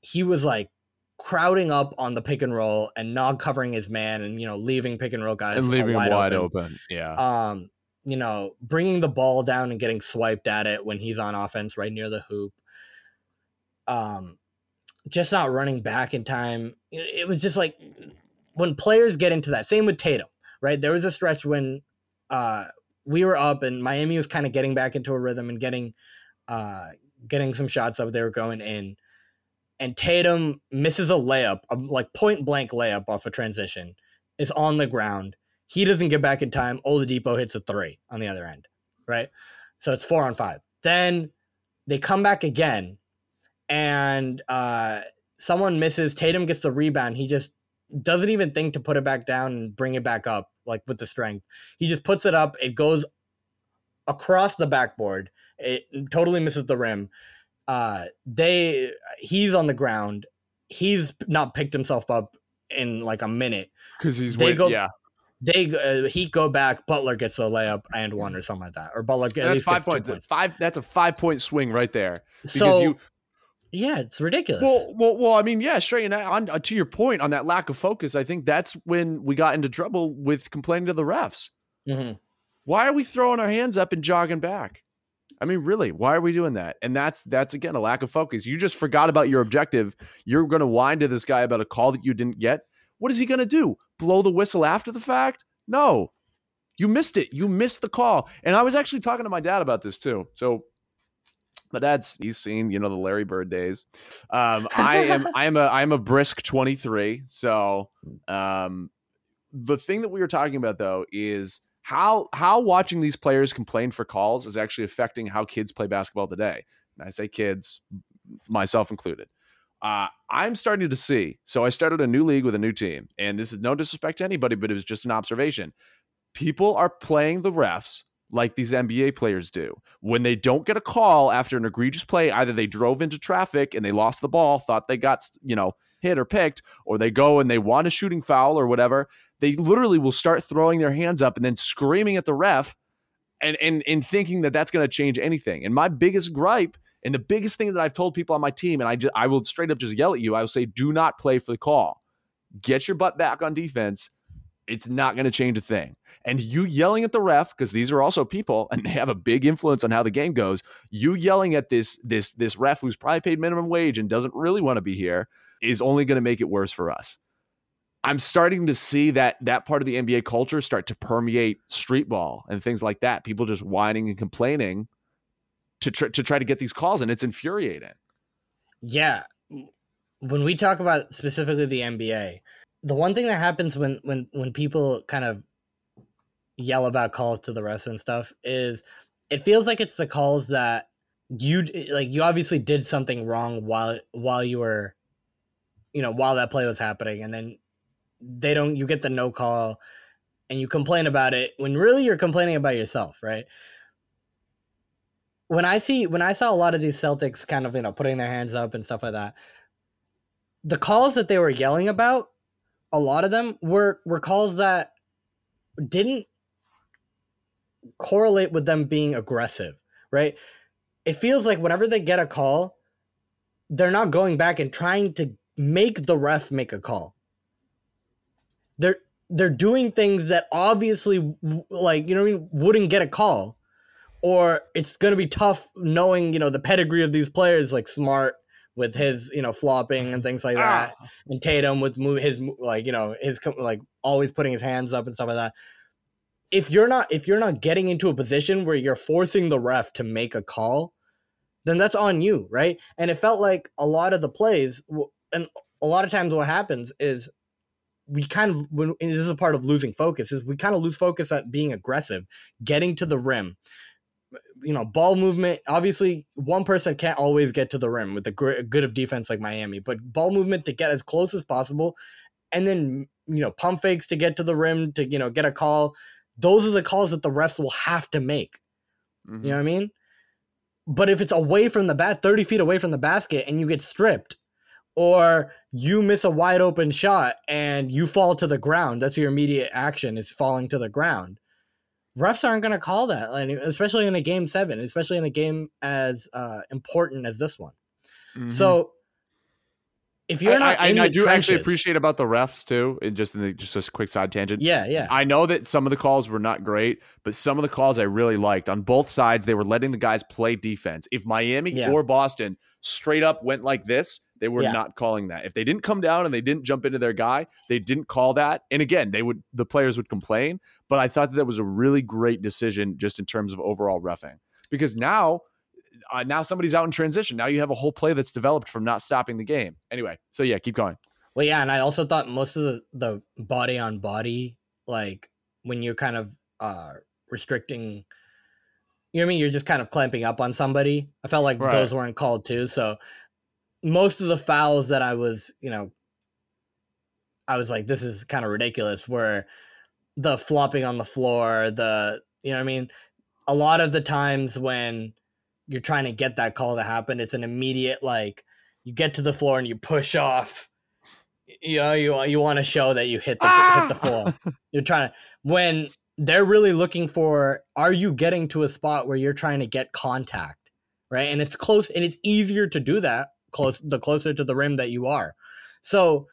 he was like crowding up on the pick and roll and not covering his man and you know leaving pick and roll guys and leaving him wide open open. Yeah. um, you know, bringing the ball down and getting swiped at it when he's on offense right near the hoop. Um, just not running back in time. It was just like when players get into that. Same with Tatum, right? There was a stretch when uh, we were up and Miami was kind of getting back into a rhythm and getting uh, getting some shots up. They were going in, and Tatum misses a layup, a, like point blank layup off a transition, is on the ground. He doesn't get back in time. Oladipo hits a three on the other end, right? So it's four on five. Then they come back again, and uh, someone misses. Tatum gets the rebound. He just doesn't even think to put it back down and bring it back up, like with the strength. He just puts it up. It goes across the backboard. It totally misses the rim. Uh, they he's on the ground. He's not picked himself up in like a minute. because he's They go- yeah. They uh, he go back, Butler gets a layup and one or something like that, or Butler That's least five points. points. Five. That's a five point swing right there. Because So you yeah, it's ridiculous. Well, well, well. I mean, yeah, straight. And on, on to your point on that lack of focus, I think that's when we got into trouble with complaining to the refs. Mhm. Why are we throwing our hands up and jogging back? I mean, really, why are we doing that? And that's that's again a lack of focus. You just forgot about your objective. You're going to whine to this guy about a call that you didn't get. What is he going to do? Blow the whistle after the fact? No, you missed it. You missed the call. And I was actually talking to my dad about this too. So my dad's he's seen you know the Larry Bird days. Um, I am I am a I am a brisk twenty three. So um, the thing that we were talking about though is how how watching these players complain for calls is actually affecting how kids play basketball today. And I say kids, myself included. Uh, I'm starting to see. So I started a new league with a new team, and this is no disrespect to anybody, but it was just an observation. People are playing the refs like these NBA players do. When they don't get a call after an egregious play, either they drove into traffic and they lost the ball, thought they got, you know, hit or picked, or they go and they want a shooting foul or whatever, they literally will start throwing their hands up and then screaming at the ref and and, and thinking that that's going to change anything. And my biggest gripe and the biggest thing that I've told people on my team, and I just I will straight up just yell at you, I will say, do not play for the call. Get your butt back on defense. It's not going to change a thing. And you yelling at the ref, because these are also people and they have a big influence on how the game goes. You yelling at this this this ref who's probably paid minimum wage and doesn't really want to be here is only going to make it worse for us. I'm starting to see that that part of the NBA culture start to permeate street ball and things like that. People just whining and complaining to tr- to try to get these calls, and it's infuriating. Yeah. When we talk about specifically the NBA, the one thing that happens when when when people kind of yell about calls to the refs and stuff is it feels like it's the calls that you like you obviously did something wrong while while you were you know while that play was happening. And then they don't you get the no call and you complain about it when really you're complaining about yourself right? When I see when I saw a lot of these Celtics kind of you know putting their hands up and stuff like that, the calls that they were yelling about, a lot of them were were calls that didn't correlate with them being aggressive, right? It feels like whenever they get a call, they're not going back and trying to make the ref make a call. They're they're doing things that obviously like you know what I mean wouldn't get a call or it's going to be tough knowing you know the pedigree of these players like smart with his you know flopping and things like that Ah. and Tatum with his like you know his like always putting his hands up and stuff like that. If you're not if you're not getting into a position where you're forcing the ref to make a call then that's on you right? And it felt like a lot of the plays and a lot of times what happens is we kind of when and this is a part of losing focus is we kind of lose focus at being aggressive getting to the rim you know ball movement obviously one person can't always get to the rim with the good of defense like miami but ball movement to get as close as possible and then you know pump fakes to get to the rim to you know get a call those are the calls that the refs will have to make. Mhm. you know what i mean? But if it's away from the bat 30 feet away from the basket and you get stripped or you miss a wide open shot and you fall to the ground that's your immediate action is falling to the ground refs aren't going to call that especially in a game seven especially in a game as uh, important as this one Mhm. so if you're not I, I, I do actually appreciate about the refs too. And just in the, just a quick side tangent. yeah yeah I know that some of the calls were not great, but some of the calls I really liked. On both sides, they were letting the guys play defense. If Miami Yeah. or Boston straight up went like this, they were Yeah. not calling that. If they didn't come down and they didn't jump into their guy, they didn't call that. And again, they would the players would complain, but I thought that, that was a really great decision just in terms of overall refing. Because now uh, now somebody's out in transition. Now you have a whole play that's developed from not stopping the game. Anyway, so yeah, keep going. Well, yeah, and I also thought most of the the body on body, like when you're kind of uh restricting, you know what I mean? You're just kind of clamping up on somebody. I felt like Right. those weren't called too. So most of the fouls that I was, you know, I was like, this is kind of ridiculous. Were the flopping on the floor, the you know what I mean? A lot of the times when you're trying to get that call to happen, it's an immediate like you get to the floor and you push off you know you you want to show that you hit the ah! hit the floor. You're trying to when they're really looking for are you getting to a spot where you're trying to get contact, right? And it's close and it's easier to do that close the closer to the rim that you are. So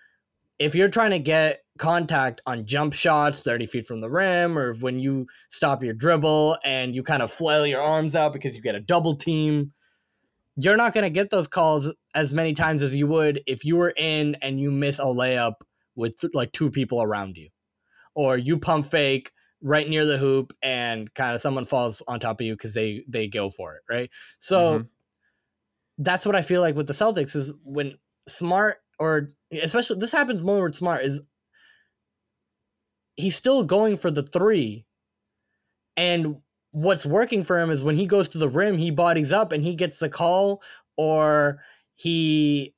if you're trying to get contact on jump shots 30 feet from the rim or when you stop your dribble and you kind of flail your arms out because you get a double team you're not going to get those calls as many times as you would if you were in and you miss a layup with th- like two people around you or you pump fake right near the hoop and kind of someone falls on top of you because they they go for it right so mm-hmm. that's what i feel like with the celtics is when smart or especially this happens more with smart is he's still going for the three. And what's working for him is when he goes to the rim, he bodies up and he gets the call or he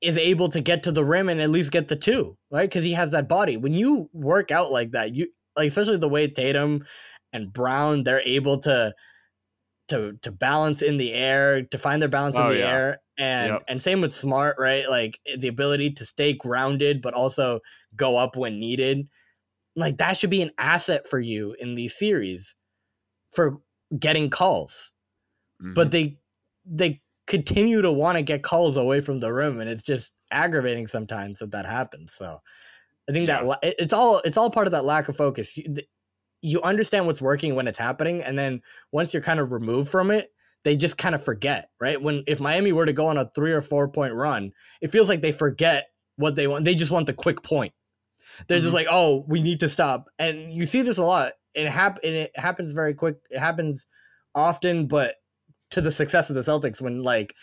is able to get to the rim and at least get the two, right? Because he has that body. When you work out like that, you like especially the way Tatum and Brown, they're able to to to balance in the air, to find their balance oh, in the yeah. air. And yep. and same with Smart, right? Like the ability to stay grounded but also go up when needed like that should be an asset for you in these series for getting calls. Mm-hmm. But they they continue to want to get calls away from the rim and it's just aggravating sometimes that that happens. So I think yeah. that it's all it's all part of that lack of focus. You, you understand what's working when it's happening and then once you're kind of removed from it, they just kind of forget, right? When if Miami were to go on a 3 or 4 point run, it feels like they forget what they want. They just want the quick point they're mm-hmm. just like, oh, we need to stop. And you see this a lot. It hap- and it happens very quick. It happens often, but to the success of the Celtics when like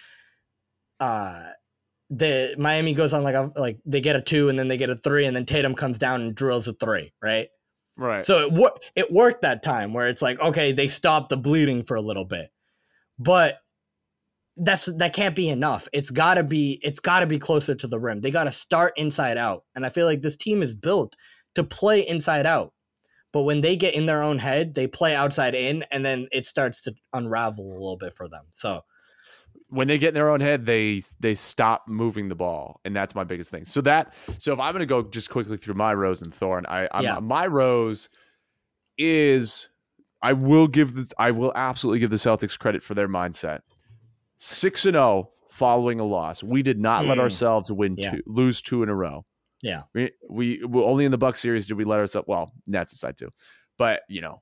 uh the Miami goes on like a like they get a two and then they get a three and then Tatum comes down and drills a three, right? Right. So it wor- it worked that time where it's like okay they stopped the bleeding for a little bit, but that's that can't be enough. It's got to be it's got to be closer to the rim. They got to start inside out. And I feel like this team is built to play inside out. But when they get in their own head, they play outside in and then it starts to unravel a little bit for them. So when they get in their own head, they they stop moving the ball, and that's my biggest thing. So that so if I'm going to go just quickly through my rose and thorn, I I'm, yeah. my rose is I will give this I will absolutely give the Celtics credit for their mindset six and zero oh following a loss. We did not mm. let ourselves win yeah. two, lose two in a row. Yeah, we, we only in the Buck series did we let ourselves. Well, Nets aside too, but you know,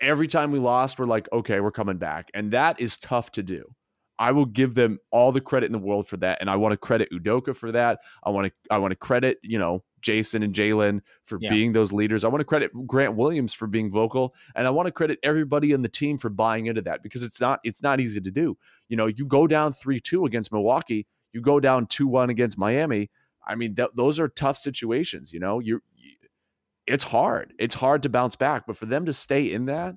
every time we lost, we're like, okay, we're coming back, and that is tough to do. I will give them all the credit in the world for that, and I want to credit Udoka for that. I want to I want to credit you know Jayson and Jaylen for yeah. being those leaders. I want to credit Grant Williams for being vocal, and I want to credit everybody in the team for buying into that because it's not it's not easy to do. You know, you go down three two against Milwaukee, you go down two one against Miami. I mean, th- those are tough situations. You know, you're it's hard. It's hard to bounce back, but for them to stay in that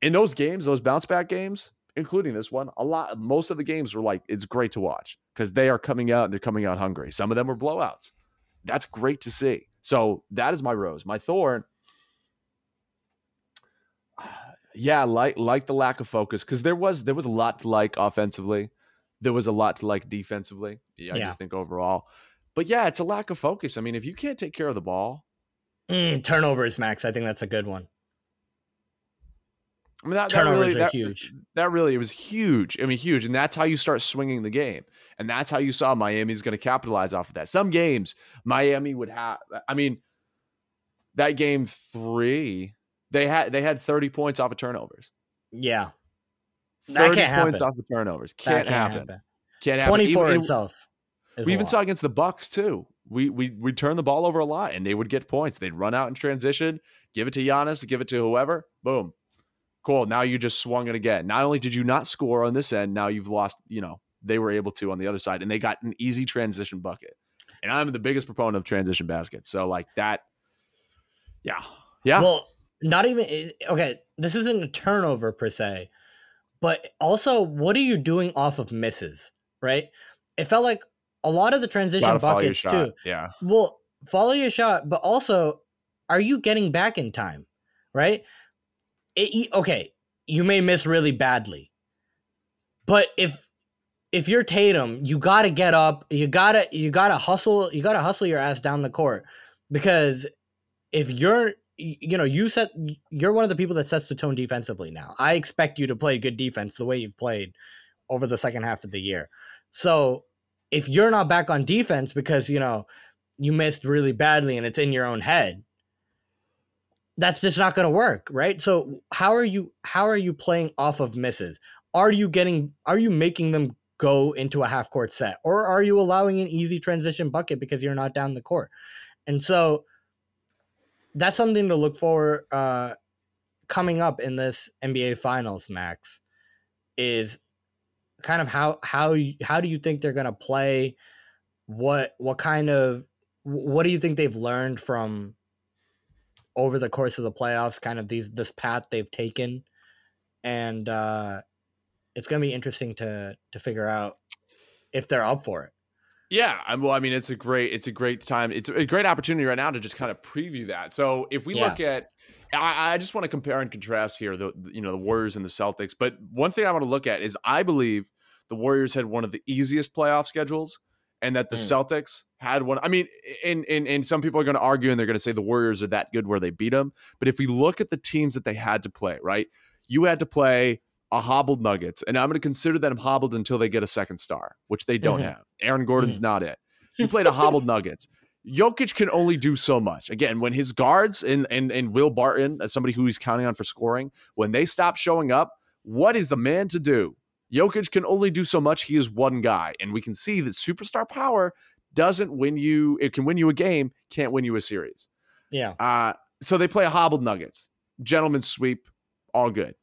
in those games, those bounce back games, including this one, a lot most of the games were like it's great to watch because they are coming out and they're coming out hungry. Some of them were blowouts. That's great to see. So that is my rose. My thorn. Yeah, like like the lack of focus because there was there was a lot to like offensively, there was a lot to like defensively. Yeah, I yeah. just think overall, but yeah, it's a lack of focus. I mean, if you can't take care of the ball, mm, turnovers, Max. I think that's a good one. I mean, that, turnovers that really, are that, huge. That really it was huge. I mean, huge, and that's how you start swinging the game, and that's how you saw Miami's going to capitalize off of that. Some games Miami would have. I mean, that game three, they had they had thirty points off of turnovers. Yeah, that thirty points happen. off of turnovers can't, can't happen. happen. Can't happen. Twenty four itself. We even lot. saw against the Bucks too. We we we turn the ball over a lot, and they would get points. They'd run out in transition, give it to Giannis, give it to whoever. Boom, Cool. Now you just swung it again. Not only did you not score on this end, now you've lost, you know, they were able to on the other side and they got an easy transition bucket. And I'm the biggest proponent of transition baskets. So like that yeah. Yeah. Well, not even eh, okay, this isn't a turnover per se, but also what are you doing off of misses, right? It felt like a lot of the transition buckets too. Yeah. Well, follow your shot, but also are you getting back in time? Right? It, okay, you may miss really badly, but if if you're Tatum, you got to get up. You gotta you gotta hustle. You gotta hustle your ass down the court because if you're you know you set you're one of the people that sets the tone defensively now. I expect you to play good defense the way you've played over the second half of the year. So if you're not back on defense because you know you missed really badly and it's in your own head, that's just not going to work, right? So how are you how are you playing off of misses? Are you getting are you making them go into a half court set or are you allowing an easy transition bucket because you're not down the court? And so that's something to look for uh coming up in this NBA finals max is kind of how how how do you think they're going to play what what kind of what do you think they've learned from over the course of the playoffs kind of these this path they've taken and uh it's going to be interesting to to figure out if they're up for it yeah, well, I mean, it's a great, it's a great time. It's a great opportunity right now to just kind of preview that. So if we yeah. look at, I, I, just want to compare and contrast here, the you know the Warriors and the Celtics. But one thing I want to look at is I believe the Warriors had one of the easiest playoff schedules, and that the mm. Celtics had one. I mean, and and and some people are going to argue and they're going to say the Warriors are that good where they beat them. But if we look at the teams that they had to play, right? You had to play a hobbled Nuggets, and I'm going to consider them hobbled until they get a second star, which they don't mm-hmm. have. Aaron Gordon's mm-hmm. not it. You played a hobbled Nuggets. Jokic can only do so much. Again, when his guards and and and Will Barton, as somebody who he's counting on for scoring, when they stop showing up, what is the man to do? Jokic can only do so much. He is one guy, and we can see that superstar power doesn't win you. It can win you a game, can't win you a series. Yeah. Uh, so they play a hobbled Nuggets, gentleman's sweep, all good.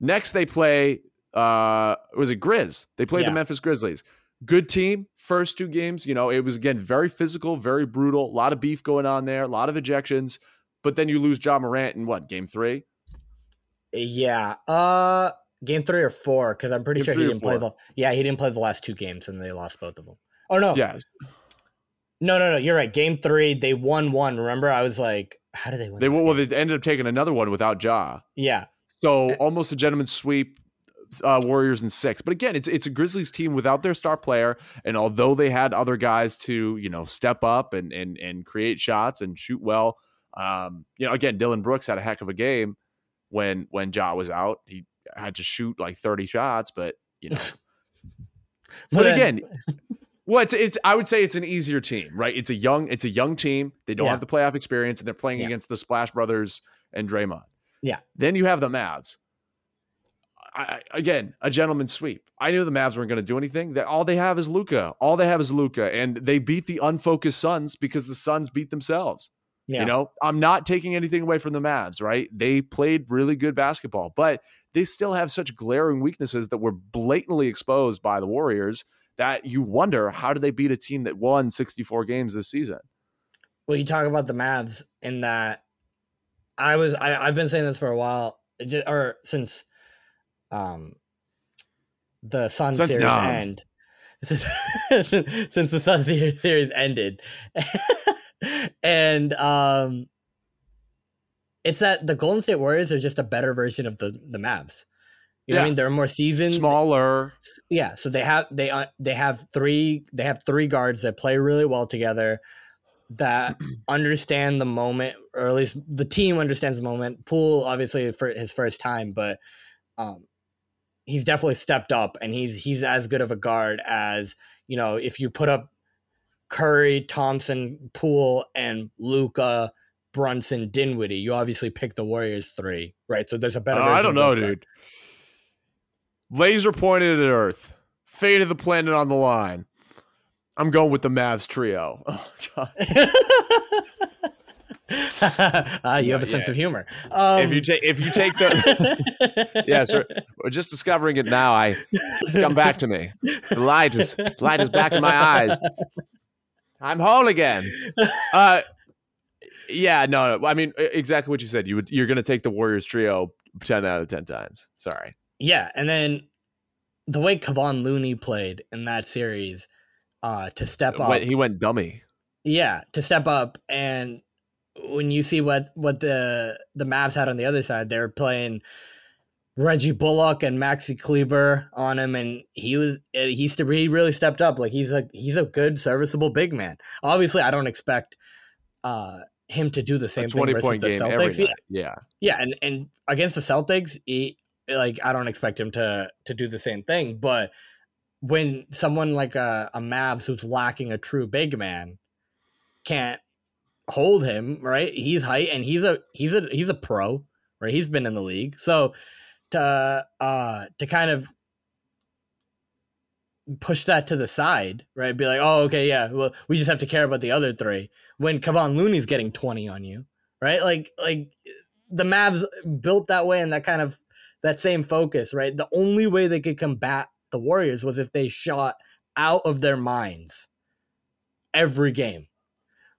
Next, they play. Uh, was it Grizz? They played yeah. the Memphis Grizzlies. Good team. First two games, you know, it was again very physical, very brutal. A lot of beef going on there. A lot of ejections. But then you lose Ja Morant in what game three? Yeah. Uh, game three or four? Because I'm pretty game sure he didn't play the. Yeah, he didn't play the last two games, and they lost both of them. Oh no. Yes. No, no, no. You're right. Game three, they won one. Remember, I was like, how did they win? They well, they ended up taking another one without Ja. Yeah. So eh. almost a gentleman's sweep. Uh, Warriors in six, but again, it's it's a Grizzlies team without their star player, and although they had other guys to you know step up and and and create shots and shoot well, um, you know, again, Dillon Brooks had a heck of a game when when Ja was out. He had to shoot like thirty shots, but you know, but again, well, it's it's I would say it's an easier team, right? It's a young it's a young team. They don't yeah. have the playoff experience, and they're playing yeah. against the Splash Brothers and Draymond. Yeah. Then you have the Mavs. I, again, a gentleman's sweep. I knew the Mavs weren't going to do anything. That all they have is Luka. All they have is Luka, and they beat the unfocused Suns because the Suns beat themselves. Yeah. You know, I'm not taking anything away from the Mavs, right? They played really good basketball, but they still have such glaring weaknesses that were blatantly exposed by the Warriors that you wonder how did they beat a team that won 64 games this season? Well, you talk about the Mavs in that I was I, I've been saying this for a while, just, or since um the Sun Since series numb. end. Since, since the Sun series ended, and um, it's that the Golden State Warriors are just a better version of the the Mavs. You know yeah. what I mean? They're more seasoned, smaller. Yeah, so they have they uh, they have three they have three guards that play really well together that understand the moment, or at least the team understands the moment. Poole, obviously, for his first time, but um, he's definitely stepped up, and he's he's as good of a guard as you know. If you put up Curry, Thompson, Poole, and Luka, Brunson, Dinwiddie, you obviously pick the Warriors three, right? So there's a better. Uh, I don't know, dude. Laser pointed at Earth, fate of the planet on the line. I'm going with the Mavs trio. Oh god. uh, you have a sense yeah. of humor. Um, if you take if you take the yeah, sir, we're just discovering it now. I it's come back to me. The light is the light is back in my eyes. I'm whole again. Uh, yeah, no, no. I mean, exactly what you said. You would you're going to take the Warriors trio ten out of ten times. Sorry. Yeah, and then the way Kevon Looney played in that series uh, to step up. He went dummy. Yeah, to step up, and when you see what what the the Mavs had on the other side, they're playing Reggie Bullock and Maxi Kleber on him, and he was he's he really stepped up. Like he's a he's a good serviceable big man. Obviously, I don't expect uh, him to do the same thing versus point the game Celtics. Yeah. Yeah, yeah, and and against the Celtics, he, like I don't expect him to to do the same thing. But when someone like a, a Mavs who's lacking a true big man can't hold him, right? He's height and he's a he's a he's a pro, right? He's been in the league, so to uh to kind of push that to the side, right? Be like, oh, okay, yeah, well, we just have to care about the other three. When Kevon Looney's getting twenty on you, right? Like, like the Mavs built that way and that kind of that same focus, right? The only way they could combat the Warriors was if they shot out of their minds every game,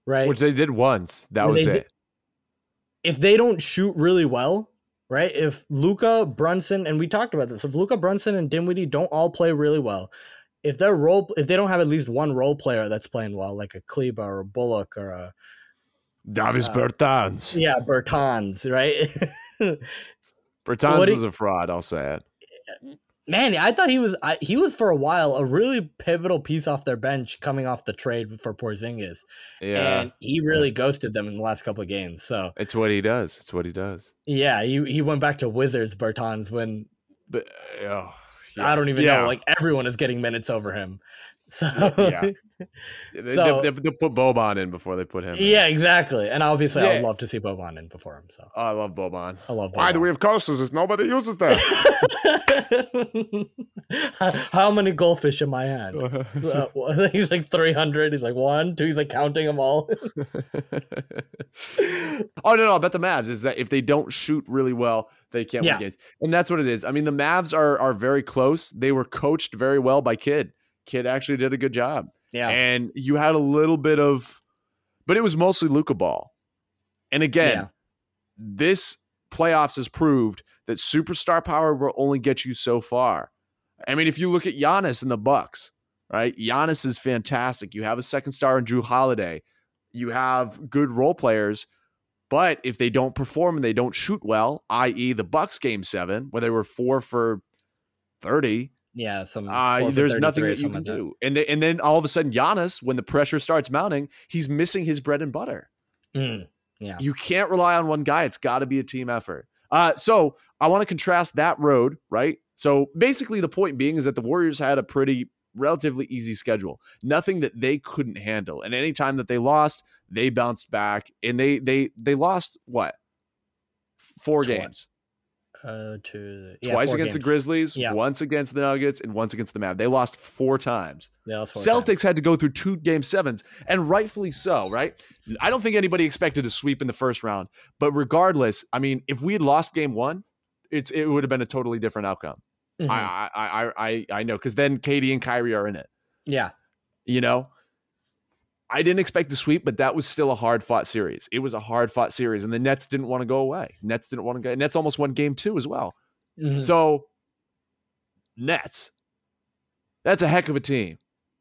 right? which they did once. That was it. did- if they don't shoot really well, right? If Luka Brunson and we talked about this, if Luka Brunson and Dinwiddie don't all play really well, if their role, if they don't have at least one role player that's playing well, like a Kleber or a Bullock or a Davis uh, Bertans. yeah Bertans, right? Bertans is a fraud. I'll say it. Man, I thought he was I, he was for a while a really pivotal piece off their bench coming off the trade for Porzingis, Yeah, and he really ghosted them in the last couple of games. So it's what he does. It's what he does. yeah, he he went back to Wizards Bertans when But oh, I don't even yeah. know. Like everyone is getting minutes over him. So Yeah. They, So- they, they, put Boban in before they put him. in. yeah, exactly. And obviously, I would love to see Boban in before him. So Oh, I love Boban. I love. Why do we have coasters if nobody uses them? How, how many goldfish in my hand? Uh, he's like three hundred. He's like one, two. He's like counting them all. oh no, no, I bet the Mavs is that if they don't shoot really well, they can't Yeah. win games, and that's what it is. I mean, the Mavs are are very close. They were coached very well by Kidd. Kidd actually did a good job, yeah, and you had a little bit of, but it was mostly Luka ball. And again, Yeah. this playoffs has proved that superstar power will only get you so far. I mean, if you look at Giannis and the Bucks, right? Giannis is fantastic. You have a second star in Jrue Holiday. You have good role players, but if they don't perform and they don't shoot well, i.e., the Bucks game seven, where they were four for thirty, yeah. Some uh, there's nothing that you can like do. And they, and then all of a sudden, Giannis, when the pressure starts mounting, he's missing his bread and butter. Mm, yeah, You can't rely on one guy. It's got to be a team effort. Uh, so I want to contrast that road, right? So basically, the point being is that the Warriors had a pretty relatively easy schedule, nothing that they couldn't handle. And any time that they lost, they bounced back, and they they they lost what four games, uh, to yeah, twice against the. Grizzlies, Yeah. once against the Nuggets, and once against the Mavs. They lost four times. Lost four Celtics times. had to go through two game sevens, and rightfully so, right? I don't think anybody expected a sweep in the first round, but regardless, I mean, if we had lost game one, it's it would have been a totally different outcome. Mhm. I, I I I I know because then KD and Kyrie are in it. yeah, You know, I didn't expect the sweep, but that was still a hard fought series. It was a hard fought series, and the Nets didn't want to go away. Nets didn't want to go. Nets almost won game two as well. Mhm. So, Nets, that's a heck of a team.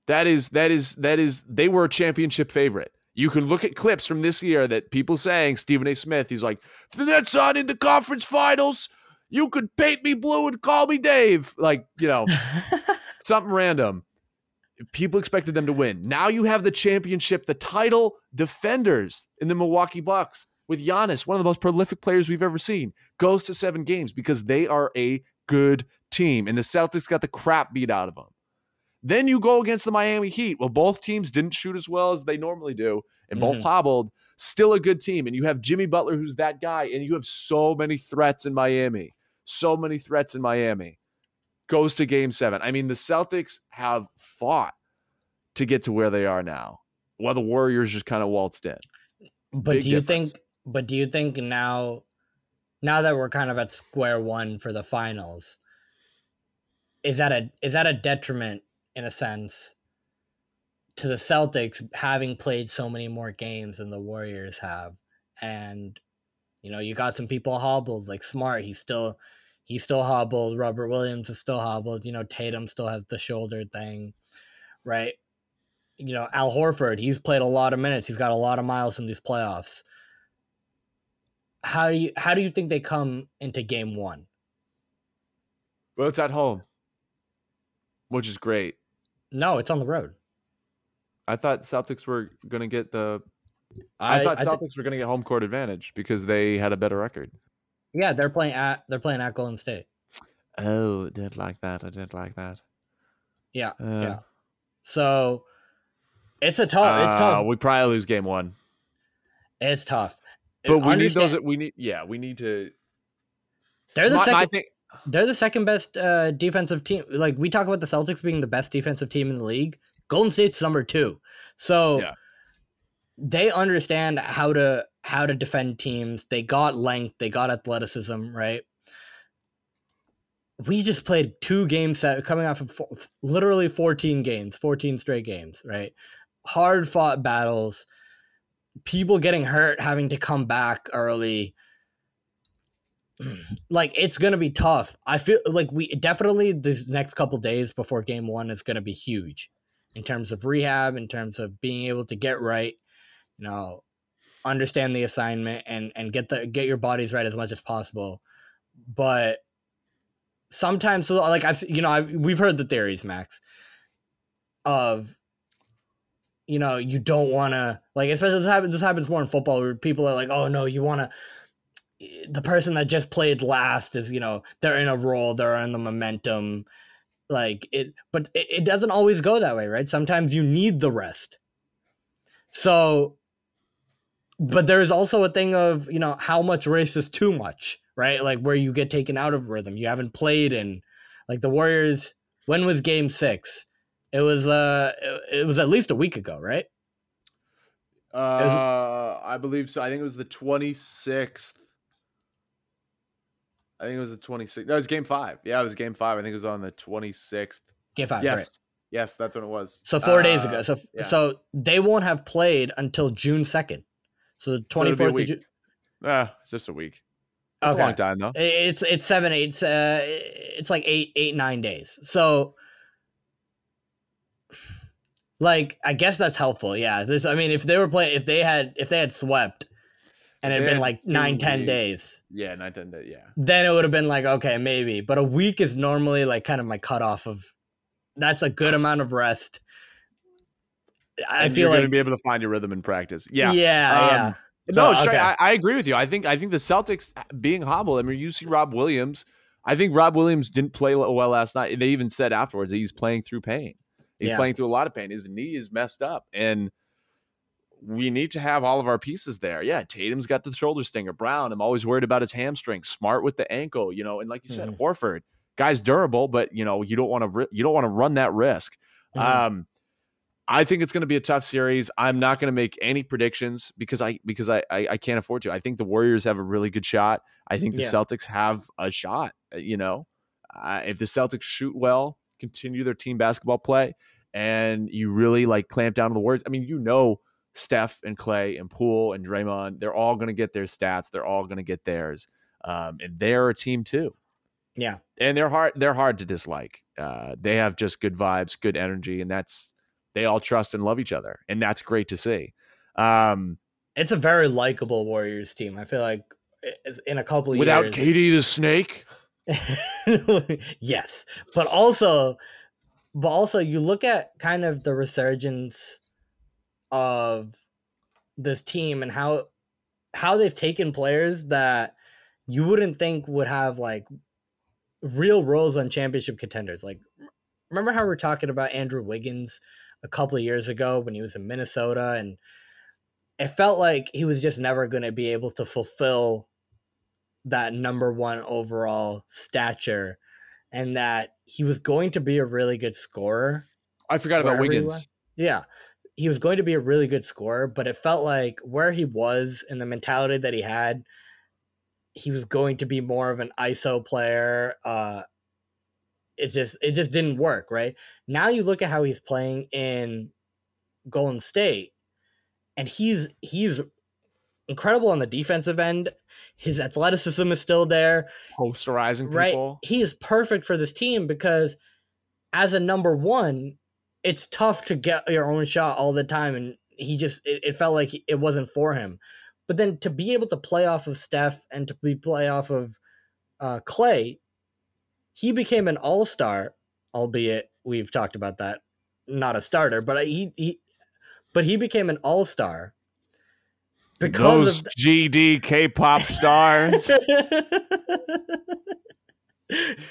That is that is that is they were a championship favorite. You can look at clips from this year that people saying Stephen A. Smith. He's like, "If the Nets aren't in the conference finals. You could paint me blue and call me Dave." Like you know something random. People expected them to win. Now you have the championship, the title defenders in the Milwaukee Bucks with Giannis, one of the most prolific players we've ever seen, goes to seven games because they are a good team. And the Celtics got the crap beat out of them. Then you go against the Miami Heat. Well, both teams didn't shoot as well as they normally do, and both Mhm. hobbled. Still a good team. And you have Jimmy Butler, who's that guy, and you have so many threats in Miami. So many threats in Miami goes to game seven. I mean, the Celtics have fought to get to where they are now, while the Warriors just kind of waltzed in. But Big do you difference. think? But do you think now, now that we're kind of at square one for the finals, is that a is that a detriment in a sense to the Celtics having played so many more games than the Warriors have, and you know you got some people hobbled like Smart. He's still he's still hobbled. Robert Williams is still hobbled. You know Tatum still has the shoulder thing, right? you know, Al Horford, he's played a lot of minutes. He's got a lot of miles in these playoffs. How do you how do you think they come into game one? Well, it's at home, which is great. No, it's on the road. I thought Celtics were going to get the. I, I, thought I Celtics were going to get home court advantage because they had a better record. Yeah, they're playing at they're playing at Golden State. Oh, I did like that. I did like that. Yeah, Uh, yeah. So it's a tough. it's uh, tough. We probably lose game one, It's tough. but we need those. We need. Yeah, we need to. They're the My- my second. thing- they're the second best uh, defensive team. Like we talk about the Celtics being the best defensive team in the league. Golden State's number two. So Yeah. they understand how to how to defend teams. They got length. They got athleticism. Right. We just played two games set coming off of four, literally 14 games, 14 straight games, right? Hard fought battles, people getting hurt, having to come back early like it's gonna be tough. I feel like we definitely this next couple days before game one is gonna be huge in terms of rehab, in terms of being able to get right, you know, understand the assignment and and get the get your bodies right as much as possible. But sometimes, so like I've you know I've, we've heard the theories, Max, of you know you don't want to like especially this happens this happens more in football where people are like oh no you want to the person that just played last is you know they're in a role they're in the momentum. Like it but it, it doesn't always go that way right? Sometimes you need the rest. So but there's also a thing of you know how much race is too much right like where you get taken out of rhythm you haven't played in like the warriors when was game six it was uh it, was at least a week ago right Uh, I believe so. I think it was the 26th. I think it was the 26th. No, it was game five. Yeah, it was game five. I think it was on the 26th. game five yes. right Yes, that's when it was. So four days Uh, ago. So yeah. so they won't have played until June second. So the So twenty it'll be a week. Ah, it's just a week. That's a long time, though. It's it's seven eight. It's, uh, it's like eight eight nine days. So like I guess that's helpful. Yeah. This I mean if they were playing if they had if they had swept and it had been like nine ten weeks. days, Yeah, nine, ten days. Yeah. then it would have been like okay maybe. But a week is normally like kind of my cutoff of. That's a good amount of rest. I And feel you're like going to be able to find your rhythm in practice. Yeah. yeah, Um, yeah. No, straight- okay. I, I agree with you. I think I think the Celtics being hobbled. I mean, you see Rob Williams. I think Rob Williams didn't play well last night. They even said afterwards that he's playing through pain. He's Yeah. playing through a lot of pain. His knee is messed up, and we need to have all of our pieces there. Yeah, Tatum's got the shoulder stinger. Brown, I'm always worried about his hamstring. Smart with the ankle, you know. And like you said, Mhm. Horford, guy's durable, but you know you don't want to you don't want to run that risk. Mhm. Um, I think it's going to be a tough series. I'm not going to make any predictions because I because I, I I can't afford to. I think the Warriors have a really good shot. I think the Yeah. Celtics have a shot. uh, You know, uh, if the Celtics shoot well, continue their team basketball play, and you really like clamp down on the words. I mean, you know, Steph and Clay and Poole and Draymond, they're all going to get their stats. They're all going to get theirs, um, and they're a team too yeah. and they're hard they're hard to dislike uh, they have just good vibes good energy and that's they all trust and love each other and that's great to see um, it's a very likable Warriors team. I feel like in a couple of without years, KD the snake yes, but also, but also, you look at kind of the resurgence of this team and how how they've taken players that you wouldn't think would have like real roles on championship contenders. Like, remember how we are talking about Andrew Wiggins a couple of years ago when he was in Minnesota and it felt like he was just never going to be able to fulfill that number one overall stature and that he was going to be a really good scorer. i forgot about Wherever he wiggins. Yeah. He was going to be a really good scorer, but it felt like where he was and the mentality that he had, he was going to be more of an ISO player. Uh it just it just didn't work, right? Now you look at how he's playing in Golden State and he's he's incredible on the defensive end. His athleticism is still there posterizing right people he is perfect for this team because as a number one it's tough to get your own shot all the time and he just it, it felt like it wasn't for him but then to be able to play off of steph and to be play off of uh, clay he became an all star, albeit we've talked about that, not a starter, but he, he but he became an all star because Those of GD K-pop stars,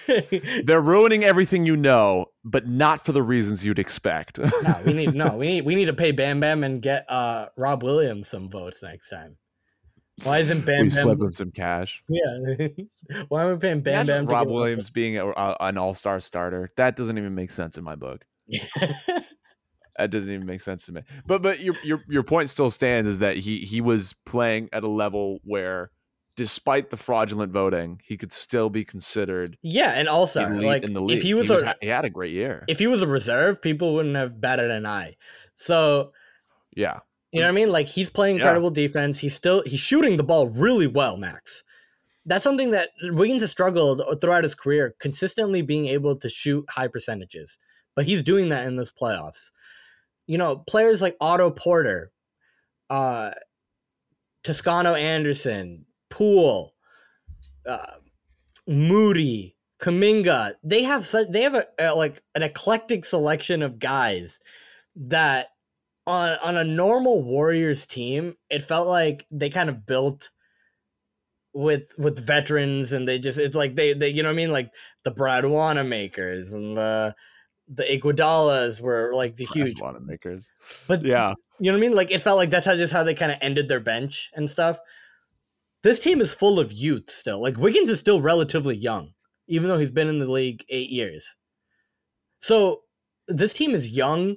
they're ruining everything you know, but not for the reasons you'd expect. no, we need no, we need we need to pay Bam Bam and get uh Rob Williams some votes next time. Why isn't Bam we Bam? slip him some cash. Yeah, why are we paying Bam Imagine Bam? Rob Williams being a, a- an all-star starter. That doesn't even make sense in my book. That doesn't even make sense to me. But but your your your point still stands is that he he was playing at a level where, despite the fraudulent voting, he could still be considered yeah, and also like in the league. if he was, a, he had a great year. if he was a reserve, people wouldn't have batted an eye. So yeah, you know what I mean? Like he's playing Yeah. incredible defense. He's still he's shooting the ball really well, Max. That's something that Wiggins has struggled throughout his career, consistently being able to shoot high percentages. But he's doing that in this playoffs. You know, players like Otto Porter, uh, Toscano Anderson, Poole, uh, Moody, Kuminga. They have such they have a, a like an eclectic selection of guys that on on a normal Warriors team, it felt like they kind of built with with veterans and they just it's like they they you know what I mean like the Brad Wanamakers and the the Iguodalas were like the huge makers. but Yeah, you know what I mean? Like it felt like that's how just how they kind of ended their bench and stuff. This team is full of youth still. Like Wiggins is still relatively young, even though he's been in the league eight years. So this team is young.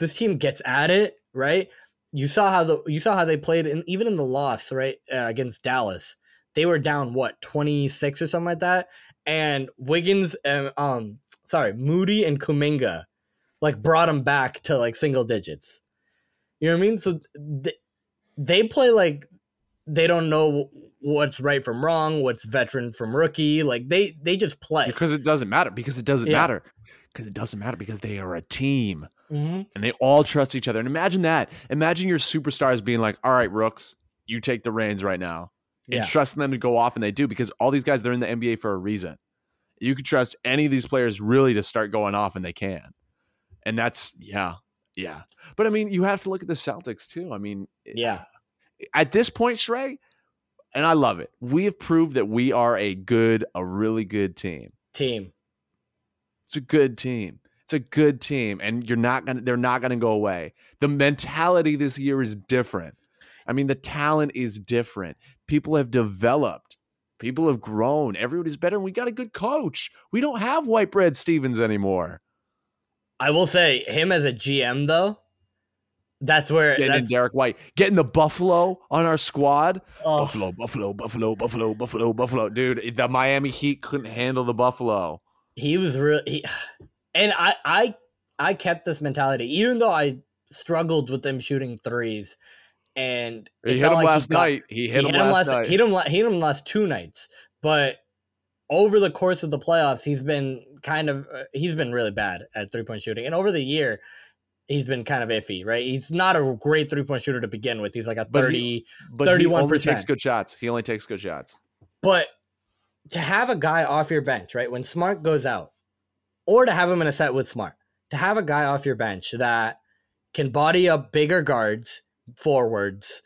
This team gets at it, right? You saw how the you saw how they played, in, even in the loss, right, uh, against Dallas. They were down what twenty six or something like that, and Wiggins and um, sorry, Moody and Kuminga, like brought them back to like single digits. You know what I mean? So they, they play like they don't know what's right from wrong, what's veteran from rookie. Like they they just play. because it doesn't matter. Because it doesn't Yeah. matter. Because it doesn't matter. Because they are a team Mhm. and they all trust each other. And imagine that. Imagine your superstars being like, "All right, Rooks, you take the reins right now." and Yeah. trusting them to go off, and they do because all these guys they're in the NBA for a reason. You can trust any of these players really to start going off, and they can. And that's yeah, yeah. But I mean, you have to look at the Celtics too. I mean, Yeah. at this point, Shrey, and I love it. We have proved that we are a good, a really good team. Team. It's a good team. It's a good team, and you're not gonna. They're not gonna go away. The mentality this year is different. I mean, the talent is different. People have developed. People have grown. Everybody's better. And we got a good coach. We don't have white bread Stevens anymore. I will say him as a GM though. That's where Getting in that's Derrick White, getting the Buffalo on our squad. oh, Buffalo, Buffalo, Buffalo, Buffalo, Buffalo, Buffalo. Dude, the Miami Heat couldn't handle the Buffalo. He was real. He, and I I I kept this mentality even though I struggled with them shooting threes. And He hit him like last got- night. He hit him last night. Hit him. Hit him last two nights. But over the course of the playoffs, he's been kind of uh, he's been really bad at three point shooting, and over the year, he's been kind of iffy. Right? He's not a great three point shooter to begin with. He's like a But thirty. but he only 31%. takes good shots. He only takes good shots. But to have a guy off your bench, right, when Smart goes out, or to have him in a set with Smart, to have a guy off your bench that can body up bigger guards, forwards,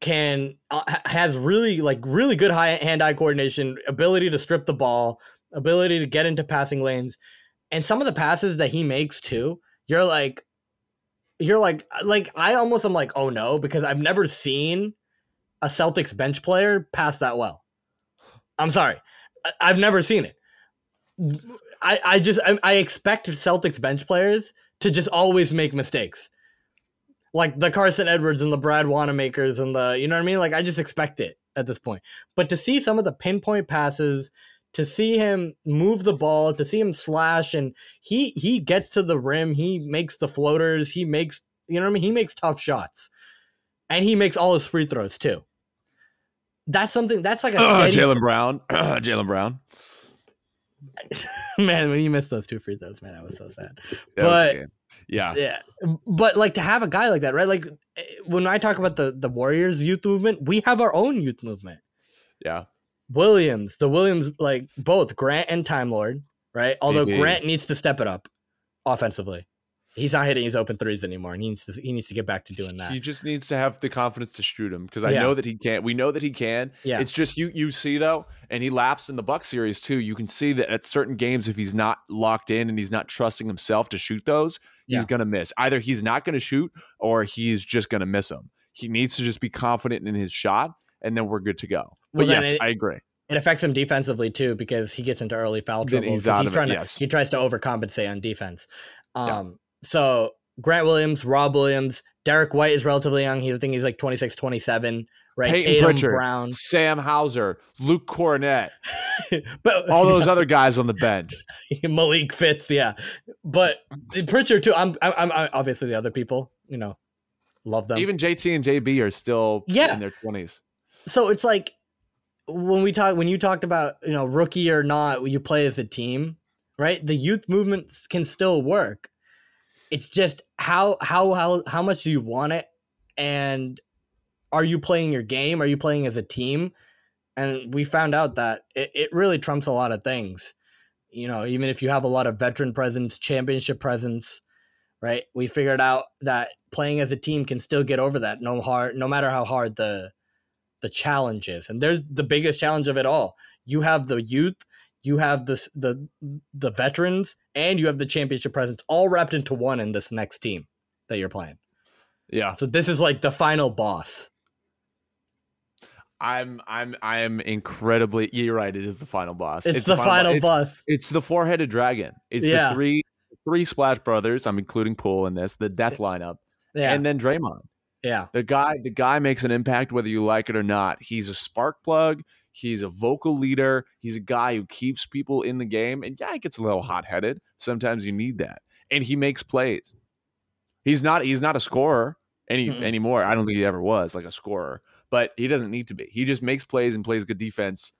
can uh, has really like really good high hand-eye coordination, ability to strip the ball, ability to get into passing lanes, and some of the passes that he makes too, you're like, you're like, like I almost am like, oh no, because I've never seen a Celtics bench player pass that well. I'm sorry, I- I've never seen it. I I just I, I expect Celtics bench players to just always make mistakes, like the Carson Edwards and the Brad Wanamakers and the you know what I mean. Like I just expect it at this point. But to see some of the pinpoint passes, to see him move the ball, to see him slash, and he he gets to the rim, he makes the floaters, he makes you know what I mean. He makes tough shots, and he makes all his free throws too. That's something. That's like a Uh, steady, Jaylen Brown. Jaylen Brown. man. When you missed those two free throws, man, I was so sad. That But- yeah, Yeah, but like to have a guy like that, right? Like eh, when I talk about the the Warriors youth movement, we have our own youth movement. yeah, Williams, the Williams, like both Grant and Time Lord, right? Although JB. Grant needs to step it up offensively. He's not hitting his open threes anymore, and he needs to he needs to get back to doing that. He just needs to have the confidence to shoot him because I Yeah. know that he can. We know that he can. Yeah. It's just you you see though, and he lapsed in the Buck series too. You can see that at certain games, if he's not locked in and he's not trusting himself to shoot those, he's Yeah. gonna miss. Either he's not gonna shoot or he's just gonna miss them. He needs to just be confident in his shot, and then we're good to go. But Well, yes, it- I agree. It affects him defensively too because he gets into early foul trouble. he's he's of it, trying to yes. he tries to overcompensate on defense. Yeah. Um, So Grant Williams, Rob Williams, Derrick White is relatively young. He's I think he's like 26, 27, right? Payton Tatum Pritchard, Brown, Sam Hauser, Luke Kornet, but all those other guys on the bench. Malik Fitts, yeah. But Pritchard too. I'm, I'm, I'm obviously the other people. You know, love them. Even JT and JB are still Yeah. in their twenties. so it's like when we talk when you talked about you know rookie or not you play as a team right the youth movements can still work it's just how how how how much do you want it? And are you playing your game? Are you playing as a team? And we found out that it, it really trumps a lot of things. You know even if you have a lot of veteran presence championship presence right? We figured out that playing as a team can still get over that no hard no matter how hard the the challenge is. And there's the biggest challenge of it all. You have the youth you have this the the veterans and you have the championship presence all wrapped into one in this next team that you're playing Yeah. so this is like the final boss I'm I'm I am incredibly you're right, it is the final boss. it's, the, final, it's, boss It's the four headed dragon. It's Yeah. the three three splash brothers. I'm including Poole in this, the death lineup. yeah And then Draymond. yeah The guy the guy makes an impact whether you like it or not. He's a spark plug. He's a vocal leader. He's a guy who keeps people in the game. And yeah, he gets a little hot headed. Sometimes you need that. And he makes plays. He's not he's not a scorer any Mm-mm. anymore. I don't think he ever was like a scorer. But he doesn't need to be. He just makes plays and plays good defense.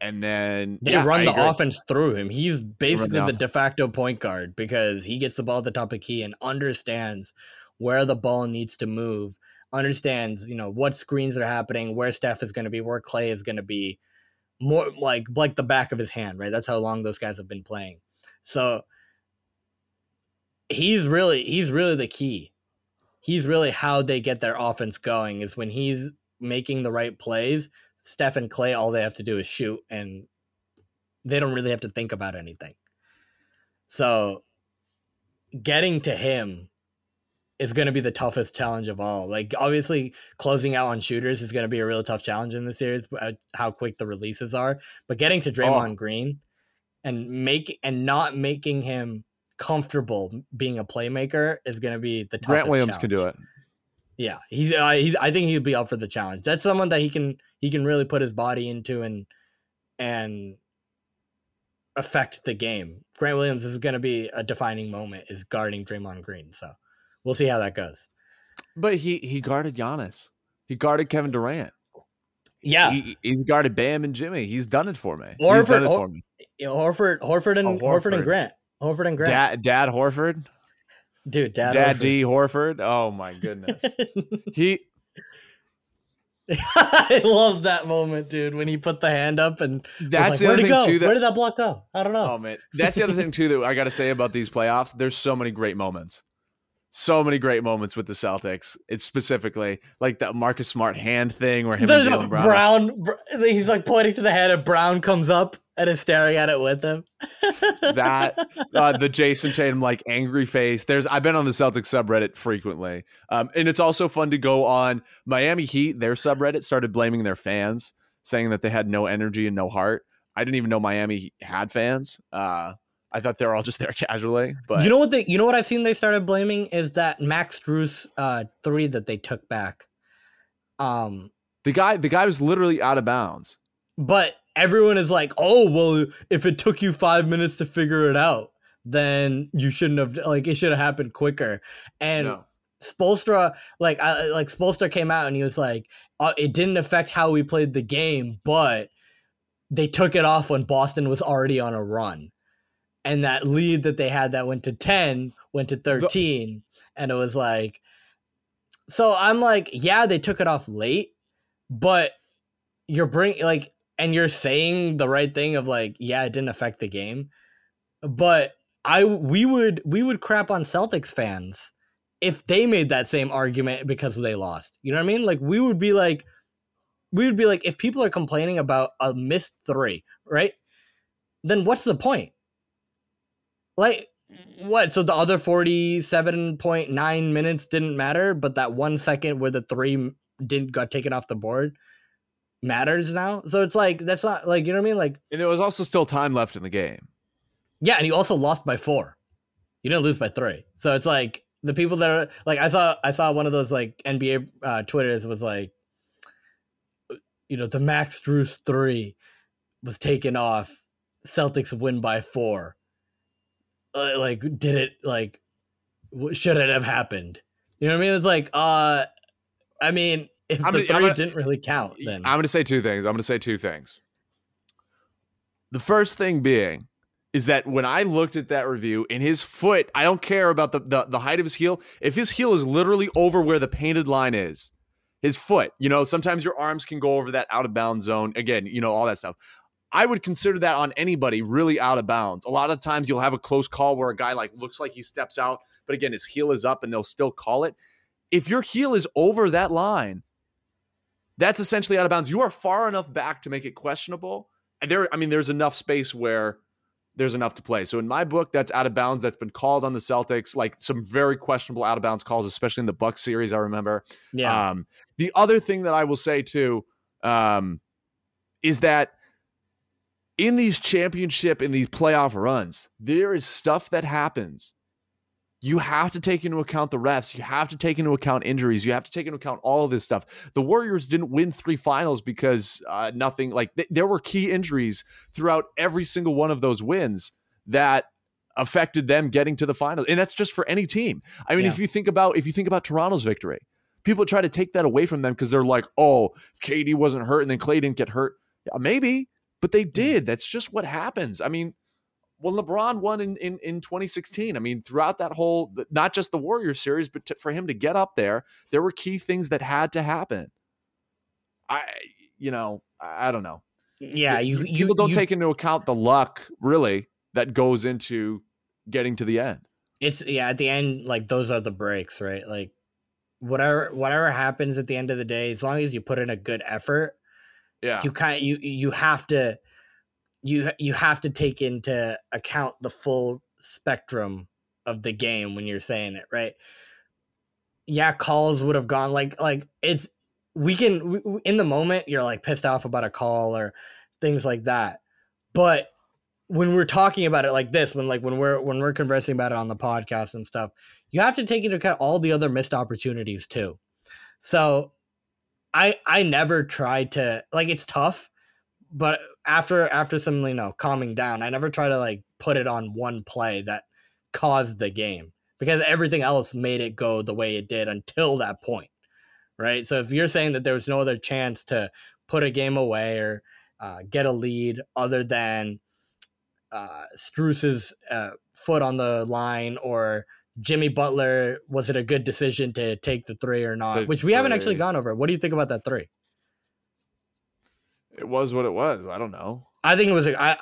And then they yeah, run I the agree. offense through him he's basically the offense. de facto point guard because he gets the ball at the top of key and understands where the ball needs to move understands you know what screens are happening where steph is going to be where clay is going to be more like like the back of his hand right? That's how long those guys have been playing. So he's really he's really the key. He's really how they get their offense going is when he's making the right plays steph and clay all they have to do is shoot and they don't really have to think about anything. So getting to him is going to be the toughest challenge of all like obviously closing out on shooters is going to be a real tough challenge in the series uh, how quick the releases are but getting to Draymond Green and make and not making him comfortable being a playmaker is going to be the toughest Grant Williams can do it. Yeah, he's uh, he's. I think he'd be up for the challenge. That's someone that he can he can really put his body into and and affect the game. Grant Williams is going to be a defining moment is guarding Draymond Green. So we'll see how that goes. But he he guarded Giannis. He guarded Kevin Durant. Yeah, He, he's guarded Bam and Jimmy. He's done it for me. Or he's done it for me. Horford, Horford, and Oh, Horford. and Grant, Horford and Grant, Dad, Dad Horford, dude, Dad, Dad, Horford. D Horford. Oh my goodness. he I love that moment, dude, when he put the hand up and that's like, the other thing go? too. That, Where did that block go? I don't know. oh man, that's the other thing too that I got to say about these playoffs. There's so many great moments. So many great moments with the Celtics. It's specifically like that Marcus Smart hand thing where him There's and Jaylen Brown. Brown. He's like pointing to the head, and Brown comes up and is staring at it with him. that uh, the Jayson Tatum like angry face. There's I've been on the Celtics subreddit frequently, um, and it's also fun to go on Miami Heat. Their subreddit started blaming their fans, saying that they had no energy and no heart. I didn't even know Miami had fans. Uh, I thought they were all just there casually, but you know what they? You know what I've seen they started blaming is that Max Strus uh, three that they took back. Um, the guy the guy was literally out of bounds. but everyone is like, "Oh, well, if it took you five minutes to figure it out, then you shouldn't have like it should have happened quicker." And No. Spoelstra, like, I, like Spoelstra came out and he was like, uh, "It didn't affect how we played the game, but they took it off when Boston was already on a run, and that lead that they had that went to ten went to thirteen, and it was like." So I'm like, yeah, they took it off late, but you're bring like and you're saying the right thing of like, yeah, it didn't affect the game, but I we would we would crap on Celtics fans if they made that same argument because they lost. You know what I mean? Like we would be like we would be like if people are complaining about a missed 3, right? Then what's the point? Like what? So the other 47.9 minutes didn't matter, but that 1 second where the 3 didn't got taken off the board matters now. So it's like that's not like you know what I mean? Like And there was also still time left in the game. yeah, and you also lost by four. You didn't lose by three. So it's like the people that are like I saw I saw one of those like NBA uh, Twitters was like, you know, the Max Strus three was taken off. Celtics win by four. Uh, like, did it like? Should it have happened? You know what I mean? It's like, uh, I mean, if I'm the gonna- 3 gonna- didn't really count, then I'm going to say two things. I'm going to say two things. The first thing being is that when I looked at that review in his foot, I don't care about the, the, the height of his heel. If his heel is literally over where the painted line is, his foot, you know, sometimes your arms can go over that out of bounds zone. Again, you know, all that stuff. I would consider that on anybody really out of bounds. A lot of times you'll have a close call where a guy like looks like he steps out, but again, his heel is up and they'll still call it. If your heel is over that line, that's essentially out of bounds. You are far enough back to make it questionable. And there, I mean, there's enough space where there's enough to play. So in my book, that's out of bounds. That's been called on the Celtics, like some very questionable out of bounds calls, especially in the Bucks series. I remember. yeah, Um, the other thing that I will say too um, is that in these championship in these playoff runs, there is stuff that happens. You have to take into account the refs. You have to take into account injuries. You have to take into account all of this stuff. The Warriors didn't win three finals because uh, nothing like th- there were key injuries throughout every single one of those wins that affected them getting to the finals. And that's just for any team. I mean, Yeah. if you think about if you think about Toronto's victory, people try to take that away from them because they're like, oh, if KD wasn't hurt and then Clay didn't get hurt, yeah, maybe, but they mm-hmm. did. That's just what happens. I mean, when LeBron won in, in, in 2016, I mean, throughout that whole, not just the Warriors series, but to, for him to get up there, there were key things that had to happen. I, you know, I I don't know. yeah. You, you people don't you, take into account the luck really that goes into getting to the end. it's yeah at the end like those are the breaks right like whatever whatever happens at the end of the day as long as you put in a good effort Yeah. you kind you you have to you you have to take into account the full spectrum of the game when you're saying it right? Yeah calls would have gone like like it's we can we- in the moment you're like pissed off about a call or things like that. But when we're talking about it like this when like when we're when we're conversing about it on the podcast and stuff you have to take into account all the other missed opportunities too. So i i never tried to like it's tough but after after some you know calming down i never try to like put it on one play that caused the game because everything else made it go the way it did until that point right? So if you're saying that there was no other chance to put a game away or uh, get a lead other than uh, Strus's uh, foot on the line or Jimmy Butler, was it a good decision to take the three or not? Take Which the we haven't actually gone over. What do you think about that three? It was what it was. I don't know. I think it was. A, I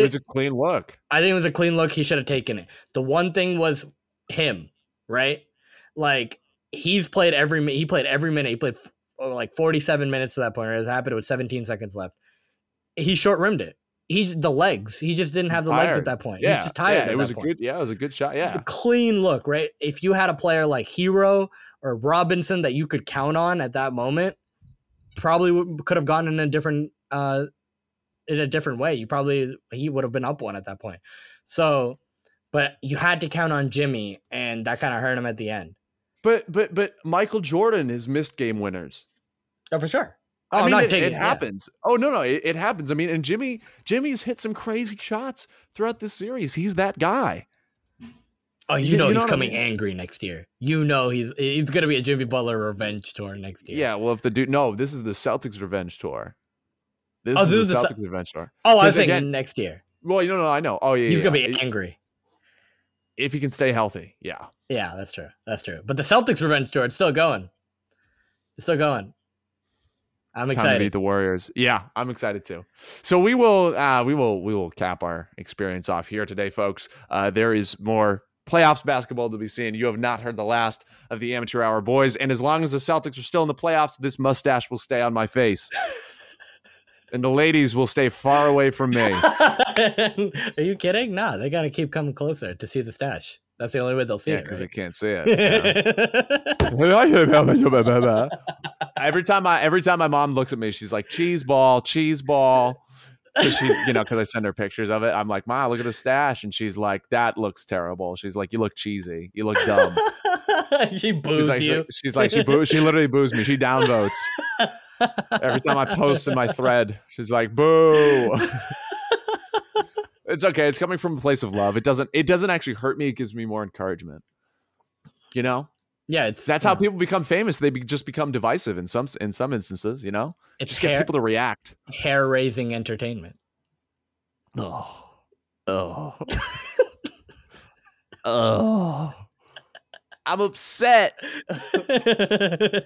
It was a clean look. I think it was a clean look. He should have taken it. The one thing was him, right? Like he's played every he played every minute. He played oh, like forty seven minutes to that point. It happened with seventeen seconds left. He short rimmed it. He's the legs. He just didn't have the legs at that point. Yeah, He's just tired. Yeah, at it that was a point. good. Yeah, it was a good shot. the Yeah, clean look, right? If you had a player like Herro or Robinson that you could count on at that moment, probably would, could have gone in a different uh in a different way. You probably he would have been up one at that point. So, but you had to count on Jimmy, and that kind of hurt him at the end. but but but Michael Jordan has missed game winners. Oh, for sure. Oh, I mean, not it, it happens. Oh no, no, it, it happens. I mean, and Jimmy, Jimmy's hit some crazy shots throughout this series. He's that guy. Oh, you You- know you know he's what I coming mean? angry next year. You know he's he's gonna be a Jimmy Butler revenge tour next year. Yeah. Well, if the dude, no, this is the Celtics revenge tour. This Oh, is this is the the Ce- Celtics revenge tour. Oh, I was saying again- next year. Well, you know, no, I know. Oh yeah, He's yeah, gonna yeah. be angry. if he can stay healthy. Yeah. Yeah, that's true. That's true. But the Celtics revenge tour, it's still going. It's still going. I'm excited. Time to beat the Warriors. Yeah, I'm excited too. So we will uh, we will we will cap our experience off here today, folks. Uh, there is more playoffs basketball to be seen. You have not heard the last of the amateur hour boys, and as long as the Celtics are still in the playoffs, this mustache will stay on my face, and the ladies will stay far away from me. Are you kidding? Nah, they gotta keep coming closer to see the stash. That's the only way they'll see Yeah, it. because right? they can't see it. every time I every time my mom looks at me, she's like cheese ball, cheese ball. 'Cause she, you know, because I send her pictures of it. I'm like, Ma, look at the stash, and she's like, that looks terrible. She's like, you look cheesy, you look dumb. she She's boos like, you. she's like, she boo, she literally boos me. She downvotes every time I post in my thread. She's like, boo. it's okay. It's coming from a place of love. It doesn't. It doesn't actually hurt me. It gives me more encouragement. You know, yeah, it's that's how people become famous. They be, just become divisive in some in some instances. You know, it's just get people to react. hair raising entertainment. Oh, oh, oh. I'm upset. to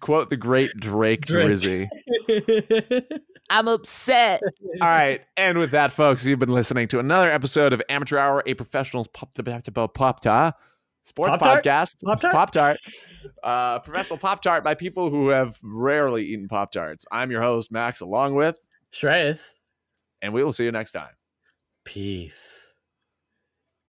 quote the great Drake, Drake. Drizzy. I'm upset. All right. And with that, folks, you've been listening to another episode of Amateur Hour, a professional pop pop pop sports Pop-Tart? podcast. Pop-Tart? Pop Tart. Uh, professional Pop Tart by people who have rarely eaten Pop Tarts. I'm your host, Max, along with, Shreyas. and we will see you next time. Peace.